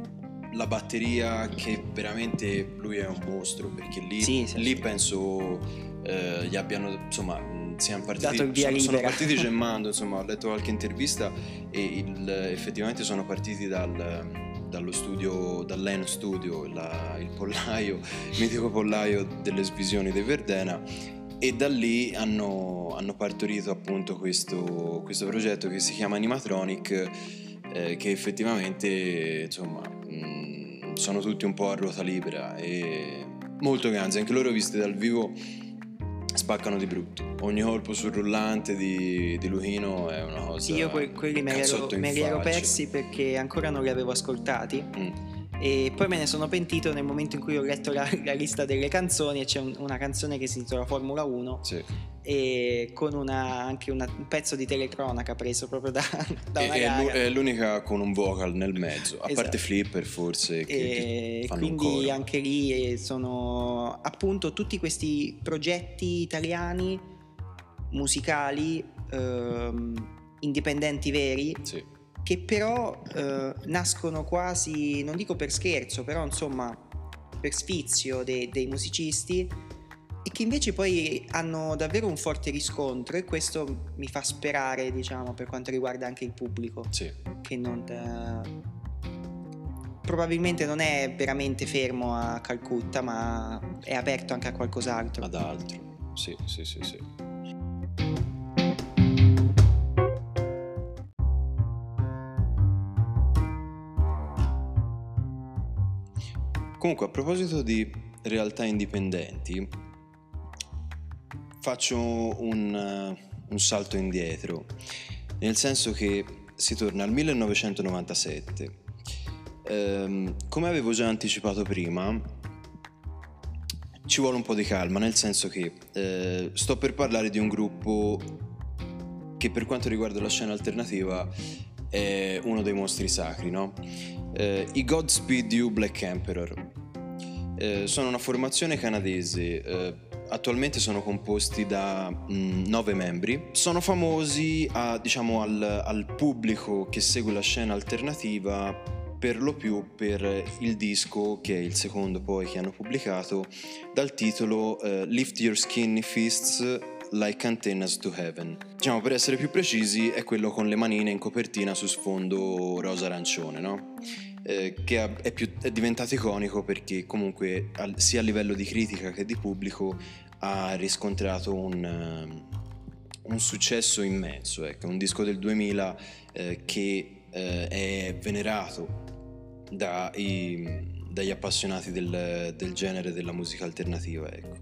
Speaker 2: la batteria che veramente lui è un mostro perché lì,
Speaker 1: sì, sì,
Speaker 2: lì
Speaker 1: sì.
Speaker 2: penso eh, gli abbiano insomma siamo partiti
Speaker 1: sono,
Speaker 2: sono, partiti gemmando insomma ho letto qualche intervista e il, effettivamente sono partiti dal dallo studio, dall'En Studio, la, il pollaio, il mitico pollaio delle svisioni di Verdena e da lì hanno, hanno partorito appunto questo, questo, progetto che si chiama Animatronic eh, che effettivamente insomma sono tutti un po' a ruota libera e molto ganzi, anche loro visti dal vivo spaccano di brutto. Ogni colpo sul rullante di, di Luchino è una cosa.
Speaker 1: Io que- quelli me li, ero, me li ero persi perché ancora non li avevo ascoltati. Mm e poi me ne sono pentito nel momento in cui ho letto la, la lista delle canzoni e c'è un, una canzone che si intitola Formula 1
Speaker 2: sì.
Speaker 1: E con una, anche una, un pezzo di telecronaca preso proprio da, da una
Speaker 2: e. È l'unica con un vocal nel mezzo, a esatto. parte Flipper forse. Che,
Speaker 1: e che quindi anche lì eh, sono appunto tutti questi progetti italiani musicali ehm, indipendenti veri.
Speaker 2: Sì
Speaker 1: che però eh, nascono quasi, non dico per scherzo, però insomma per sfizio dei, dei musicisti e che invece poi hanno davvero un forte riscontro e questo mi fa sperare, diciamo, per quanto riguarda anche il pubblico.
Speaker 2: Sì.
Speaker 1: Che non... Eh, probabilmente non è veramente fermo a Calcutta, ma è aperto anche a qualcos'altro.
Speaker 2: Ad altro, sì, sì, sì, sì. Comunque, a proposito di realtà indipendenti, faccio un, un salto indietro, nel senso che si torna al 1997. Ehm, come avevo già anticipato prima, ci vuole un po' di calma, nel senso che eh, sto per parlare di un gruppo che per quanto riguarda la scena alternativa è uno dei mostri sacri, no? Eh, I Godspeed You Black Emperor. Eh, sono una formazione canadese, eh, attualmente sono composti da mh, mm, nove membri. Sono famosi a, diciamo, al, al pubblico che segue la scena alternativa per lo più per il disco che è il secondo poi che hanno pubblicato dal titolo uh, Lift Your Skinny Fists Like Antennas to Heaven. Diciamo, per essere più precisi, è quello con le manine in copertina su sfondo rosa-arancione, no? Eh, che è, più, è, diventato iconico perché comunque sia a livello di critica che di pubblico ha riscontrato un, uh, un successo immenso. Ecco, un disco del 2000 eh, che eh, è venerato dai, dagli appassionati del, del, genere della musica alternativa. Ecco.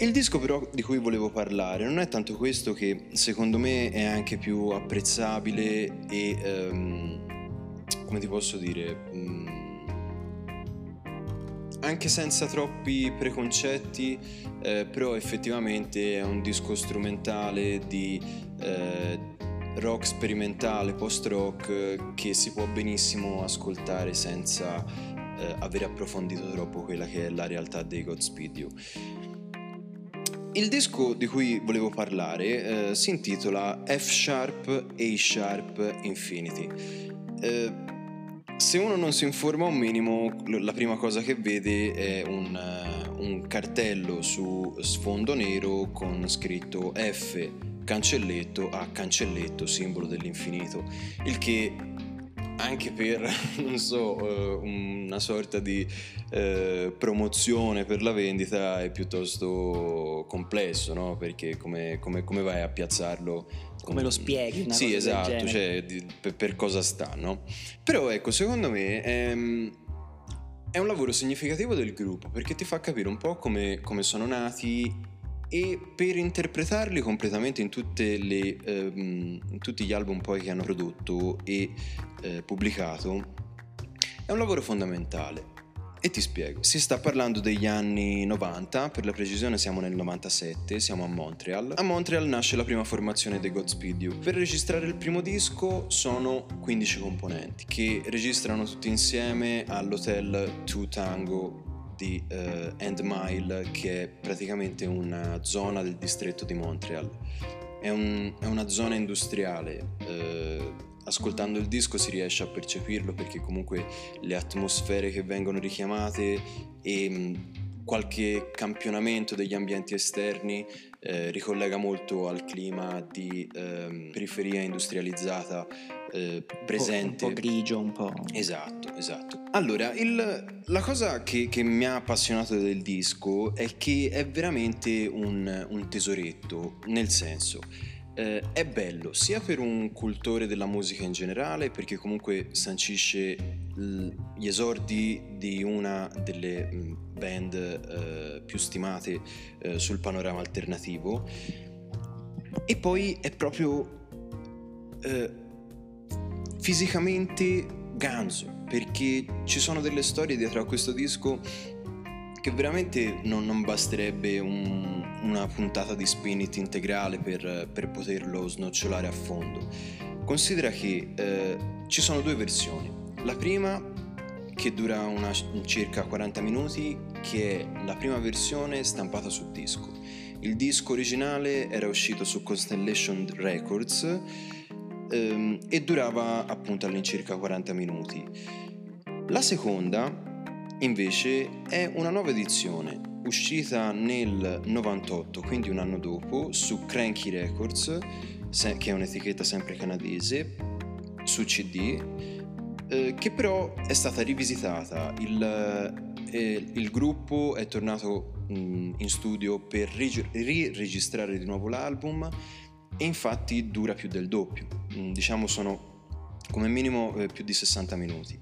Speaker 2: Il disco però di cui volevo parlare non è tanto questo che secondo me è anche più apprezzabile e um, come ti posso dire um, anche senza troppi preconcetti eh, però effettivamente è un disco strumentale di eh, rock sperimentale post rock che si può benissimo ascoltare senza eh, aver approfondito troppo quella che è la realtà dei Godspeed You il disco di cui volevo parlare eh, si intitola F Sharp A Sharp Infinity. Eh, se uno non si informa un minimo, la prima cosa che vede è un, uh, un cartello su sfondo nero con scritto F cancelletto a cancelletto, simbolo dell'infinito, il che anche per, non so, eh, una sorta di eh, promozione per la vendita è piuttosto complesso, no? Perché come, come, come vai a piazzarlo?
Speaker 1: Come lo spieghi?
Speaker 2: Sì, esatto, cioè per, per, cosa sta, no? Però ecco, secondo me è, ehm, è, un lavoro significativo del gruppo perché ti fa capire un po' come, come sono nati e per interpretarli completamente in, le, ehm, in, tutti gli album poi che hanno prodotto e eh, pubblicato è un lavoro fondamentale. E ti spiego, si sta parlando degli anni 90, per la precisione siamo nel 97, siamo a Montreal. A Montreal nasce la prima formazione dei Godspeed You. Per registrare il primo disco sono 15 componenti che registrano tutti insieme all'hotel Two Tango di uh, End Mile, che è praticamente una zona del distretto di Montreal. È, un, è una zona industriale. Uh, ascoltando il disco si riesce a percepirlo perché comunque le atmosfere che vengono richiamate e mm, qualche campionamento degli ambienti esterni eh, ricollega molto al clima di eh, periferia industrializzata eh, presente.
Speaker 1: Un po', grigio, un po'.
Speaker 2: Esatto, esatto. Allora, il, la cosa che, che, mi ha appassionato del disco è che è veramente un, un tesoretto, nel senso eh, è bello sia per un cultore della musica in generale, perché comunque sancisce l- gli esordi di una delle mm, band eh, più stimate eh, sul panorama alternativo, e poi è proprio eh, fisicamente ganzo, perché ci sono delle storie dietro a questo disco che veramente non, non basterebbe un, una puntata di Spin integrale per, per, poterlo snocciolare a fondo. Considera che eh, ci sono due versioni. La prima che dura una, circa 40 minuti, che è la prima versione stampata su disco. Il disco originale era uscito su Constellation Records ehm, e durava appunto all'incirca 40 minuti. La seconda invece è una nuova edizione uscita nel 98, quindi un anno dopo, su Cranky Records, che è un'etichetta sempre canadese, su CD, eh, che però è stata rivisitata. Il, eh, il gruppo è tornato mm, in studio per riregistrare di nuovo l'album e infatti dura più del doppio, mm, diciamo sono come minimo eh, più di 60 minuti.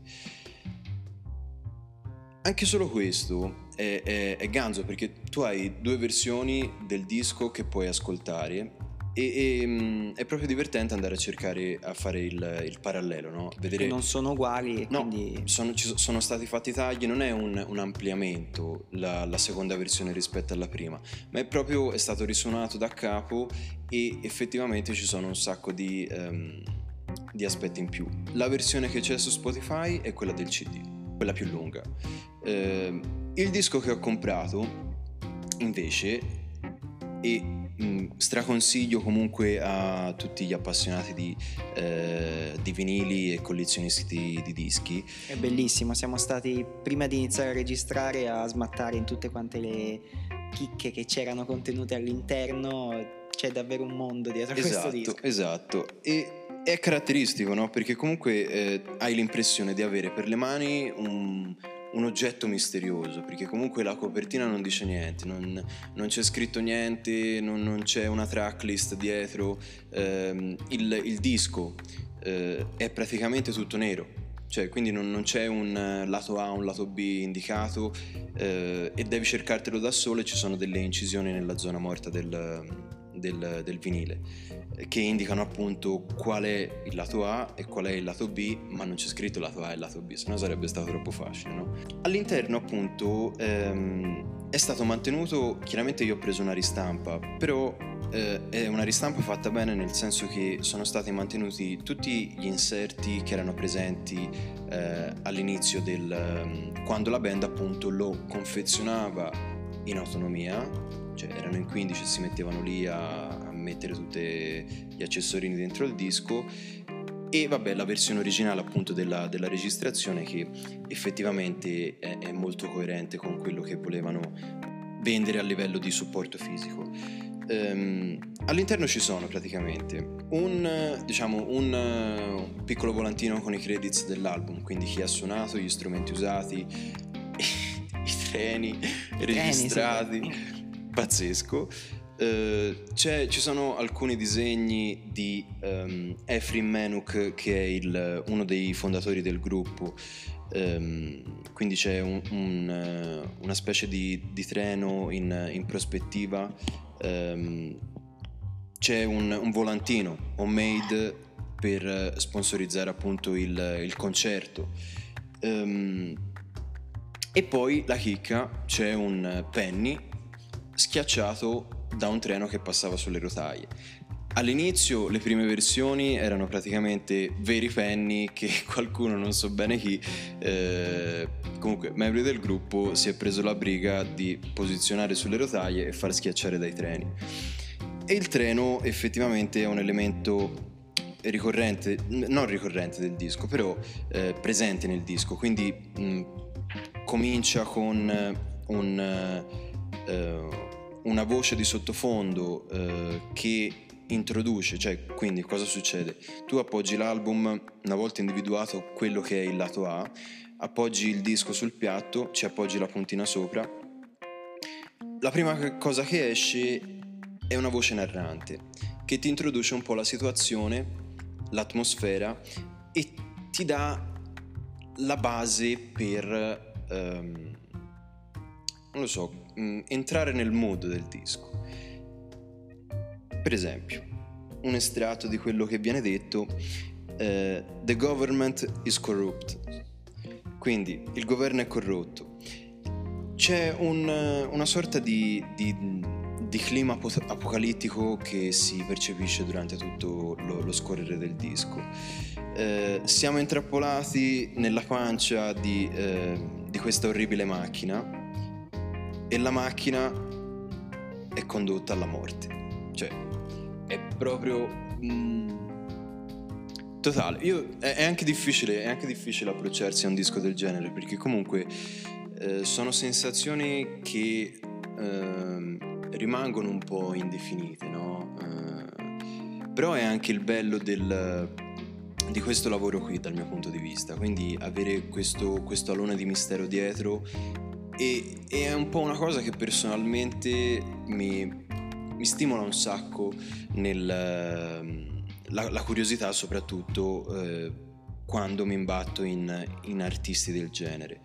Speaker 2: Anche solo questo è, è, è ganzo perché tu hai due versioni del disco che puoi ascoltare e, e, mm, è proprio divertente andare a cercare a fare il, il parallelo, no?
Speaker 1: Vedere... Che non sono uguali.
Speaker 2: No,
Speaker 1: quindi...
Speaker 2: sono, sono stati fatti tagli, non è un, un ampliamento la, la, seconda versione rispetto alla prima, ma è proprio è stato risuonato da capo e effettivamente ci sono un sacco di, um, di aspetti in più. La versione che c'è su Spotify è quella del CD, quella più lunga. Uh, il disco che ho comprato invece e Mm, straconsiglio comunque a tutti gli appassionati di, eh, di, vinili e collezionisti di, di, dischi.
Speaker 1: È bellissimo, siamo stati prima di iniziare a registrare a smattare in tutte quante le chicche che c'erano contenute all'interno, c'è davvero un mondo dietro
Speaker 2: esatto,
Speaker 1: questo disco.
Speaker 2: Esatto, e è caratteristico, no? Perché comunque eh, hai l'impressione di avere per le mani un un oggetto misterioso, perché comunque la copertina non dice niente, non, non c'è scritto niente, non, non, c'è una tracklist dietro, ehm, il, il, disco eh, è praticamente tutto nero. Cioè, quindi non, non, c'è un lato A, un lato B indicato eh, e devi cercartelo da solo e ci sono delle incisioni nella zona morta del, del, del vinile che indicano appunto qual è il lato A e qual è il lato B, ma non c'è scritto lato A e lato B, se no sarebbe stato troppo facile. No? All'interno appunto ehm, è stato mantenuto, chiaramente io ho preso una ristampa, però eh, è una ristampa fatta bene nel senso che sono stati mantenuti tutti gli inserti che erano presenti eh, all'inizio del... Ehm, quando la band appunto lo confezionava in autonomia, cioè erano in 15 e si mettevano lì a mettere tutti gli accessorini dentro il disco e vabbè la versione originale appunto della, della registrazione che effettivamente è, è, molto coerente con quello che volevano vendere a livello di supporto fisico. Um, all'interno ci sono praticamente un, diciamo, un, un, piccolo volantino con i credits dell'album, quindi chi ha suonato, gli strumenti usati, i treni registrati, treni, sì. pazzesco. Uh, ci sono alcuni disegni di um, Efrim Menuk che è il, uno dei fondatori del gruppo. Um, quindi c'è un, un, uh, una specie di, di treno in, in prospettiva. Um, c'è un, un, volantino homemade per sponsorizzare appunto il, il concerto. E poi la chicca c'è un penny schiacciato da un treno che passava sulle rotaie. All'inizio le prime versioni erano praticamente veri penny che qualcuno, non so bene chi, eh, comunque membri del gruppo si è preso la briga di posizionare sulle rotaie e far schiacciare dai treni. E il treno effettivamente è un elemento ricorrente, non ricorrente del disco, però eh, presente nel disco, quindi mh, comincia con un... Uh, una voce di sottofondo eh, che introduce, cioè quindi cosa succede? Tu appoggi l'album una volta individuato quello che è il lato A, appoggi il disco sul piatto, ci appoggi la puntina sopra. La prima cosa che esce è una voce narrante che ti introduce un po' la situazione, l'atmosfera e ti dà la base per um, non lo so, mh, mm, entrare nel mood del disco. Per esempio, un estratto di quello che viene detto, eh, The government is corrupt, quindi il governo è corrotto. C'è un, una sorta di, di, di, clima apocalittico che si percepisce durante tutto lo, lo scorrere del disco. Eh, siamo intrappolati nella pancia di, eh, di questa orribile macchina e la macchina è condotta alla morte. Cioè, è proprio... Mm, totale. Io, è, è, anche difficile, è anche difficile approcciarsi a un disco del genere perché comunque eh, sono sensazioni che eh, rimangono un po' indefinite, no? Eh, però è anche il bello del, di questo lavoro qui dal mio punto di vista, quindi avere questo, questo alone di mistero dietro e, e, è un po' una cosa che personalmente mi, mi stimola un sacco nella ehm, la curiosità soprattutto eh, quando mi imbatto in, in artisti del genere.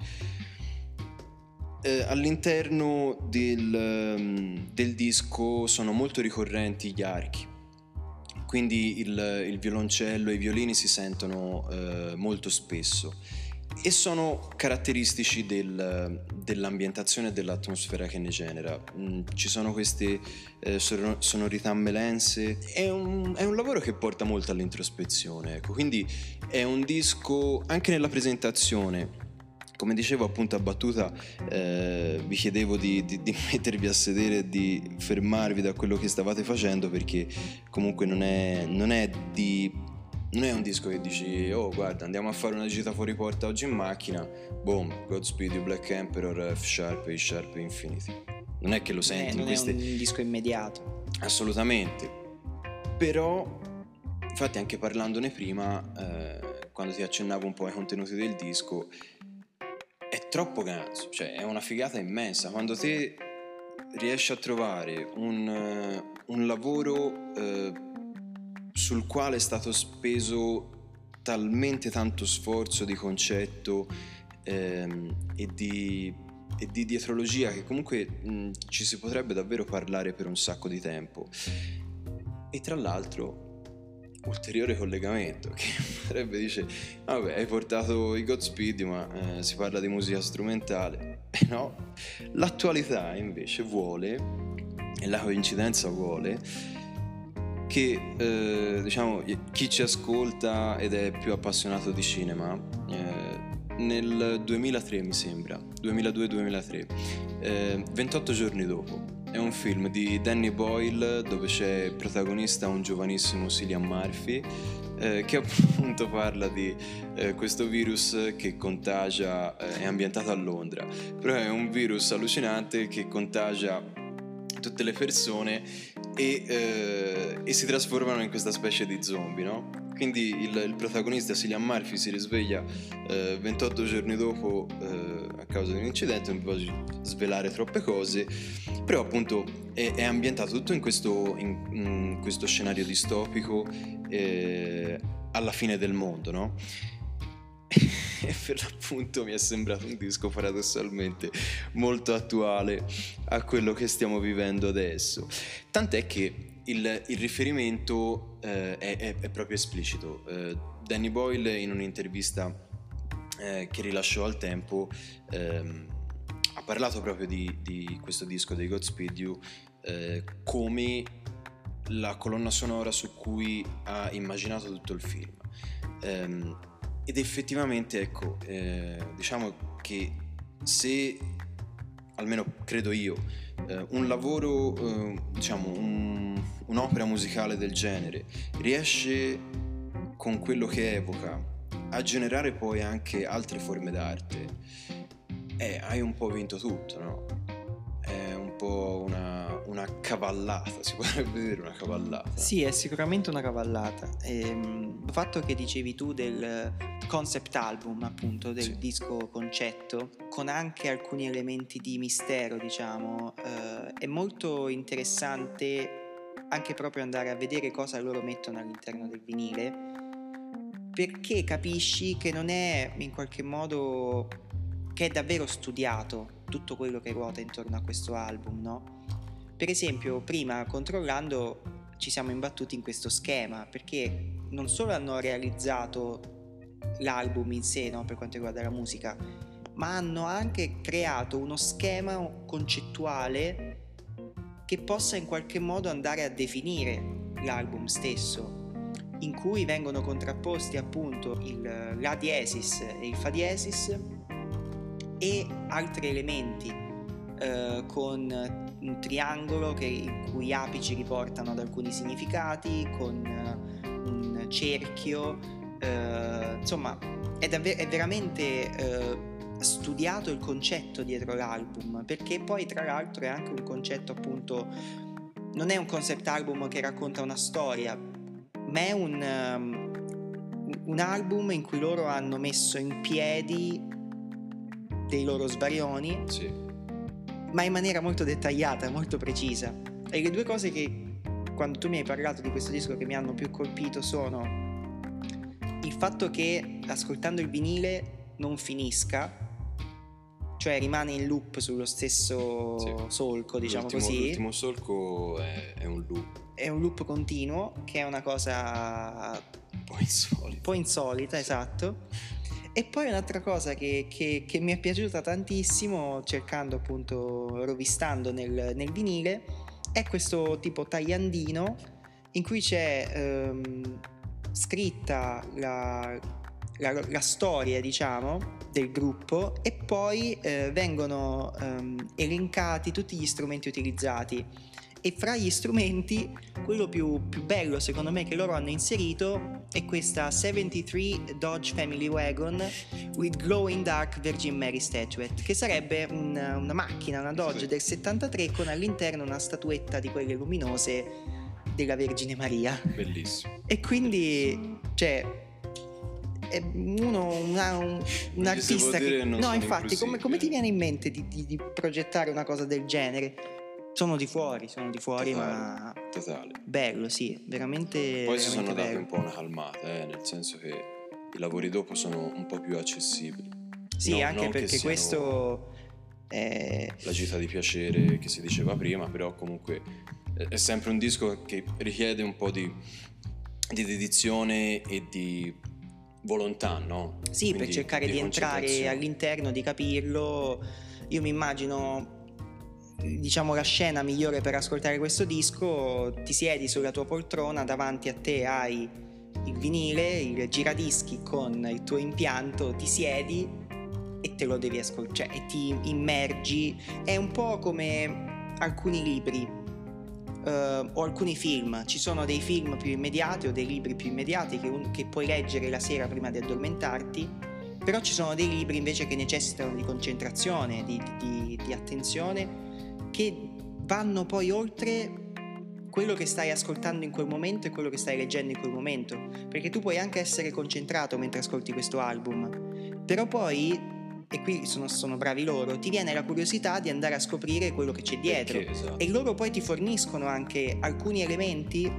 Speaker 2: eh, all'interno del, del, disco sono molto ricorrenti gli archi, quindi il, il violoncello e i violini si sentono eh, molto spesso e sono caratteristici del, dell'ambientazione e dell'atmosfera che ne genera. Mm, ci sono queste eh, sonorità melense, è un, è un, lavoro che porta molto all'introspezione, ecco. quindi è un disco anche nella presentazione. Come dicevo appunto a battuta, eh, vi chiedevo di, di, di, mettervi a sedere e di fermarvi da quello che stavate facendo perché comunque non è, non è di non è un disco che dici oh guarda andiamo a fare una gita fuori porta oggi in macchina. Boom Godspeed You Black Emperor F Sharp A Sharp Infinity. Non è che lo senti
Speaker 1: eh, non
Speaker 2: queste...
Speaker 1: è un disco immediato.
Speaker 2: Assolutamente. Però infatti anche parlandone prima eh, quando ti accennavo un po' ai contenuti del disco è troppo ganzo cioè è una figata immensa. Quando te riesci a trovare un, un lavoro eh, sul quale è stato speso talmente tanto sforzo di concetto ehm, e, di, e, di, dietrologia che comunque mh, ci si potrebbe davvero parlare per un sacco di tempo. E tra l'altro, ulteriore collegamento che potrebbe dire vabbè hai portato i Godspeed ma eh, si parla di musica strumentale e no l'attualità invece vuole e la coincidenza vuole che eh, diciamo chi ci ascolta ed è più appassionato di cinema eh, nel 2003 mi sembra 2002-2003 eh, 28 giorni dopo. È un film di Danny Boyle dove c'è protagonista un giovanissimo Cillian Murphy eh, che appunto parla di eh, questo virus che contagia, eh, è ambientato a Londra, però è un virus allucinante che contagia tutte le persone e, eh, e, si trasformano in questa specie di zombie, no? Quindi il, il protagonista Cillian Murphy si risveglia eh, 28 giorni dopo eh, a causa di un incidente, non vi posso svelare troppe cose, però appunto è, è ambientato tutto in questo, in, in questo scenario distopico eh, alla fine del mondo, no? e per l'appunto mi è sembrato un disco paradossalmente molto attuale a quello che stiamo vivendo adesso. Tant'è che il, il riferimento eh, è, è, è, proprio esplicito. Eh, Danny Boyle in un'intervista eh, che rilasciò al tempo ehm, ha parlato proprio di, di, questo disco dei Godspeed You eh, come la colonna sonora su cui ha immaginato tutto il film. Um, ed effettivamente, ecco, eh, diciamo che se, almeno credo io, eh, un lavoro, eh, diciamo, un, un'opera musicale del genere riesce con quello che evoca a generare poi anche altre forme d'arte, eh, hai un po' vinto tutto, no? È un po' una, una cavallata, si potrebbe dire una cavallata.
Speaker 1: Sì, è sicuramente una cavallata. Ehm, il fatto che dicevi tu del concept album, appunto, del sì. disco concetto, con anche alcuni elementi di mistero, diciamo, eh, è molto interessante anche proprio andare a vedere cosa loro mettono all'interno del vinile perché capisci che non è in qualche modo che è davvero studiato tutto quello che ruota intorno a questo album, no? Per esempio, prima controllando ci siamo imbattuti in questo schema perché non solo hanno realizzato l'album in sé no, per quanto riguarda la musica, ma hanno anche creato uno schema concettuale che possa in qualche modo andare a definire l'album stesso, in cui vengono contrapposti appunto il La diesis e il Fa diesis e altri elementi eh, con un triangolo che, in cui apici riportano ad alcuni significati, con uh, un cerchio, uh, insomma è, davvero, è veramente uh, studiato il concetto dietro l'album, perché poi tra l'altro è anche un concetto appunto, non è un concept album che racconta una storia, ma è un, um, un album in cui loro hanno messo in piedi dei loro svarioni.
Speaker 2: Sì
Speaker 1: ma in maniera molto dettagliata, molto precisa. E le due cose che quando tu mi hai parlato di questo disco che mi hanno più colpito sono il fatto che ascoltando il vinile non finisca, cioè rimane in loop sullo stesso
Speaker 2: Sì.
Speaker 1: solco, diciamo
Speaker 2: l'ultimo,
Speaker 1: così.
Speaker 2: L'ultimo solco è, è un loop
Speaker 1: È un loop continuo, che è una cosa
Speaker 2: un po' insolito.
Speaker 1: un po' insolita, esatto. E poi un'altra cosa che, che- che mi è piaciuta tantissimo, cercando appunto, rovistando nel, nel vinile, è questo tipo tagliandino in cui c'è ehm, scritta la, la- la storia, diciamo, del gruppo e poi eh, vengono ehm, elencati tutti gli strumenti utilizzati. E fra gli strumenti quello più, più bello secondo me che loro hanno inserito è questa 73 Dodge Family Wagon with glowing dark Virgin Mary statuette che sarebbe un- una macchina, una Dodge del 73 con all'interno una statuetta di quelle luminose della Vergine Maria.
Speaker 2: Bellissimo.
Speaker 1: e quindi cioè è uno una- un, un artista che no infatti come, come ti viene in mente di, di- di progettare una cosa del genere sono di fuori sono di fuori ma
Speaker 2: Totale.
Speaker 1: bello sì veramente
Speaker 2: Poi si sono dati un po' una calmata, eh, nel senso che i lavori dopo sono un po' più accessibili.
Speaker 1: sì
Speaker 2: No,
Speaker 1: anche perché
Speaker 2: siano
Speaker 1: questo è
Speaker 2: La gita di piacere che si diceva prima, però comunque è- sempre un disco che richiede un po' di, di dedizione e di volontà, no?
Speaker 1: Sì, per
Speaker 2: Quindi
Speaker 1: cercare di, entrare
Speaker 2: concentrazione.
Speaker 1: all'interno, di capirlo. Io mi immagino, diciamo, la scena migliore per ascoltare questo disco. Ti siedi sulla tua poltrona, davanti a te hai il vinile, il giradischi con il tuo impianto, ti siedi e te lo devi ascoltare, cioè, e ti immergi. È un po' come alcuni libri. eh, o alcuni film, ci sono dei film più immediati o dei libri più immediati che, un- che puoi leggere la sera prima di addormentarti, però ci sono dei libri invece che necessitano di concentrazione, di, di- di attenzione, che vanno poi oltre quello che stai ascoltando in quel momento e quello che stai leggendo in quel momento, perché tu puoi anche essere concentrato mentre ascolti questo album, però poi, e qui sono, sono bravi loro, ti viene la curiosità di andare a scoprire quello che c'è dietro.
Speaker 2: Esatto.
Speaker 1: E loro poi ti forniscono anche alcuni elementi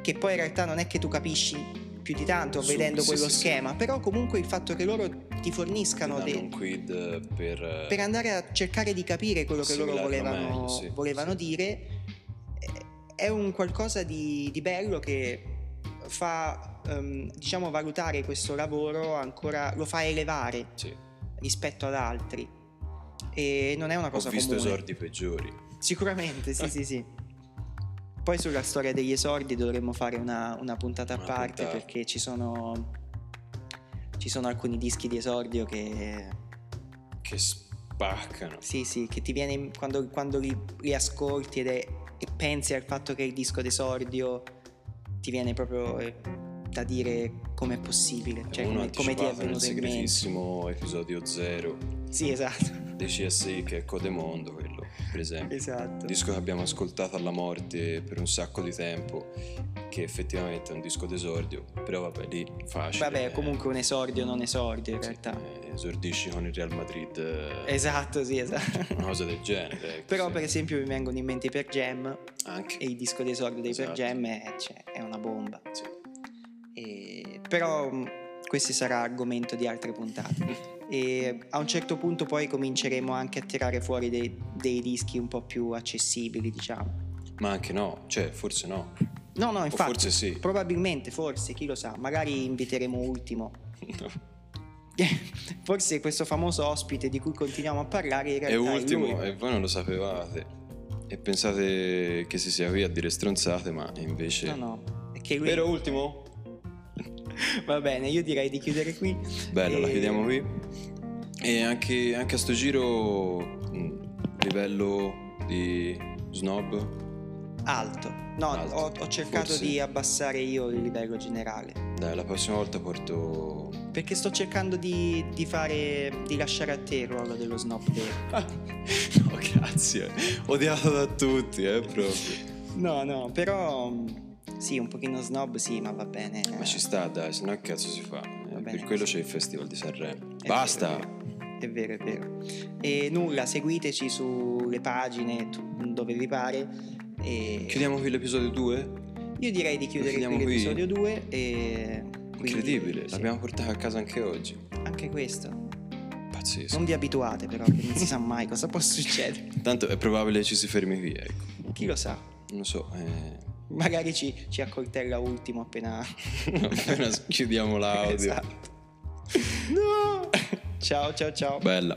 Speaker 1: che poi in realtà non è che tu capisci più di tanto
Speaker 2: Su-
Speaker 1: vedendo
Speaker 2: sì,
Speaker 1: quello
Speaker 2: sì, sì.
Speaker 1: schema, però comunque il fatto che loro ti forniscano dei-
Speaker 2: un quid per,
Speaker 1: per andare a cercare di capire quello che loro volevano,
Speaker 2: meglio, sì,
Speaker 1: volevano
Speaker 2: sì.
Speaker 1: dire è un qualcosa di, di bello che fa ehm, diciamo valutare questo lavoro ancora lo fa elevare
Speaker 2: Sì.
Speaker 1: rispetto ad altri e non è una
Speaker 2: Ho
Speaker 1: cosa
Speaker 2: visto
Speaker 1: comune
Speaker 2: esordi peggiori.
Speaker 1: sicuramente sì sì sì poi sulla storia degli esordi dovremmo fare una, una puntata a
Speaker 2: Una
Speaker 1: parte
Speaker 2: puntata.
Speaker 1: perché ci sono ci sono alcuni dischi di esordio che
Speaker 2: Che spaccano.
Speaker 1: Sì, sì, che ti viene quando, quando li, li ascolti ed è- e pensi al fatto che è il disco d'esordio, ti viene proprio eh, da dire com'è possibile, cioè come, come ti è
Speaker 2: anticipato nel
Speaker 1: venuto in mente.
Speaker 2: segretissimo episodio 0
Speaker 1: Sì, esatto.
Speaker 2: dei CSI che è Codemondo, per esempio.
Speaker 1: esatto.
Speaker 2: Un disco che abbiamo ascoltato alla morte per un sacco di tempo, che effettivamente è un disco d'esordio, però vabbè lì facile.
Speaker 1: Vabbè, comunque un esordio non esordio in
Speaker 2: sì,
Speaker 1: realtà.
Speaker 2: eh, esordisci con il Real Madrid, eh,
Speaker 1: Esatto, sì, esatto.
Speaker 2: una cosa del genere. ecco,
Speaker 1: Però
Speaker 2: sì.
Speaker 1: per esempio mi vengono in mente i Per Jam
Speaker 2: Anche.
Speaker 1: e il disco d'esordio dei Per
Speaker 2: Esatto.
Speaker 1: Jam è, cioè, è una bomba.
Speaker 2: Sì.
Speaker 1: E- però mh, questo sarà argomento di altre puntate. E a un certo punto poi cominceremo anche a tirare fuori dei, dei dischi un po' più accessibili, diciamo.
Speaker 2: Ma anche no, cioè forse no.
Speaker 1: No, no, infatti.
Speaker 2: forse sì.
Speaker 1: Probabilmente, forse, chi lo sa. Magari inviteremo Ultimo. Forse questo famoso ospite di cui continuiamo a parlare è
Speaker 2: ultimo,
Speaker 1: lui.
Speaker 2: e voi non lo sapevate. E pensate che si sia qui a dire stronzate, ma invece...
Speaker 1: No, no. È che lui...
Speaker 2: Vero ultimo?
Speaker 1: Va bene, io direi di chiudere qui.
Speaker 2: Bello, la
Speaker 1: E-
Speaker 2: chiudiamo qui. E anche, anche a sto giro, mh, livello di snob,
Speaker 1: Alto. No,
Speaker 2: Alto.
Speaker 1: Ho, ho cercato
Speaker 2: Forse.
Speaker 1: di abbassare io il livello generale.
Speaker 2: dai, la prossima volta porto...
Speaker 1: Perché sto cercando di, di fare. di lasciare a te il ruolo dello snob vero.
Speaker 2: no, grazie. Odiato da tutti, eh, proprio.
Speaker 1: No, no, però. Sì, un pochino snob, sì, ma va bene.
Speaker 2: Ma ci sta, dai, se no che cazzo si fa? Eh,
Speaker 1: bene
Speaker 2: per quello c'è il Festival di Sanremo.
Speaker 1: È
Speaker 2: Basta!
Speaker 1: vero, È vero, è vero. E nulla, seguiteci sulle pagine dove vi pare. E
Speaker 2: Chiudiamo qui l'episodio 2?
Speaker 1: Io direi di chiudere
Speaker 2: qui?
Speaker 1: l'episodio 2 e. quindi,
Speaker 2: Incredibile,
Speaker 1: sì,
Speaker 2: l'abbiamo portato a casa anche oggi.
Speaker 1: Anche questo.
Speaker 2: Pazzesco.
Speaker 1: Non vi abituate però, che non si sa mai cosa può succedere.
Speaker 2: Tanto è probabile ci si fermi qui, ecco.
Speaker 1: Chi lo sa?
Speaker 2: Non lo so. eh,
Speaker 1: Magari ci, ci accoltella ultimo appena...
Speaker 2: appena chiudiamo l'audio.
Speaker 1: esatto. No! Ciao ciao ciao.
Speaker 2: Bella.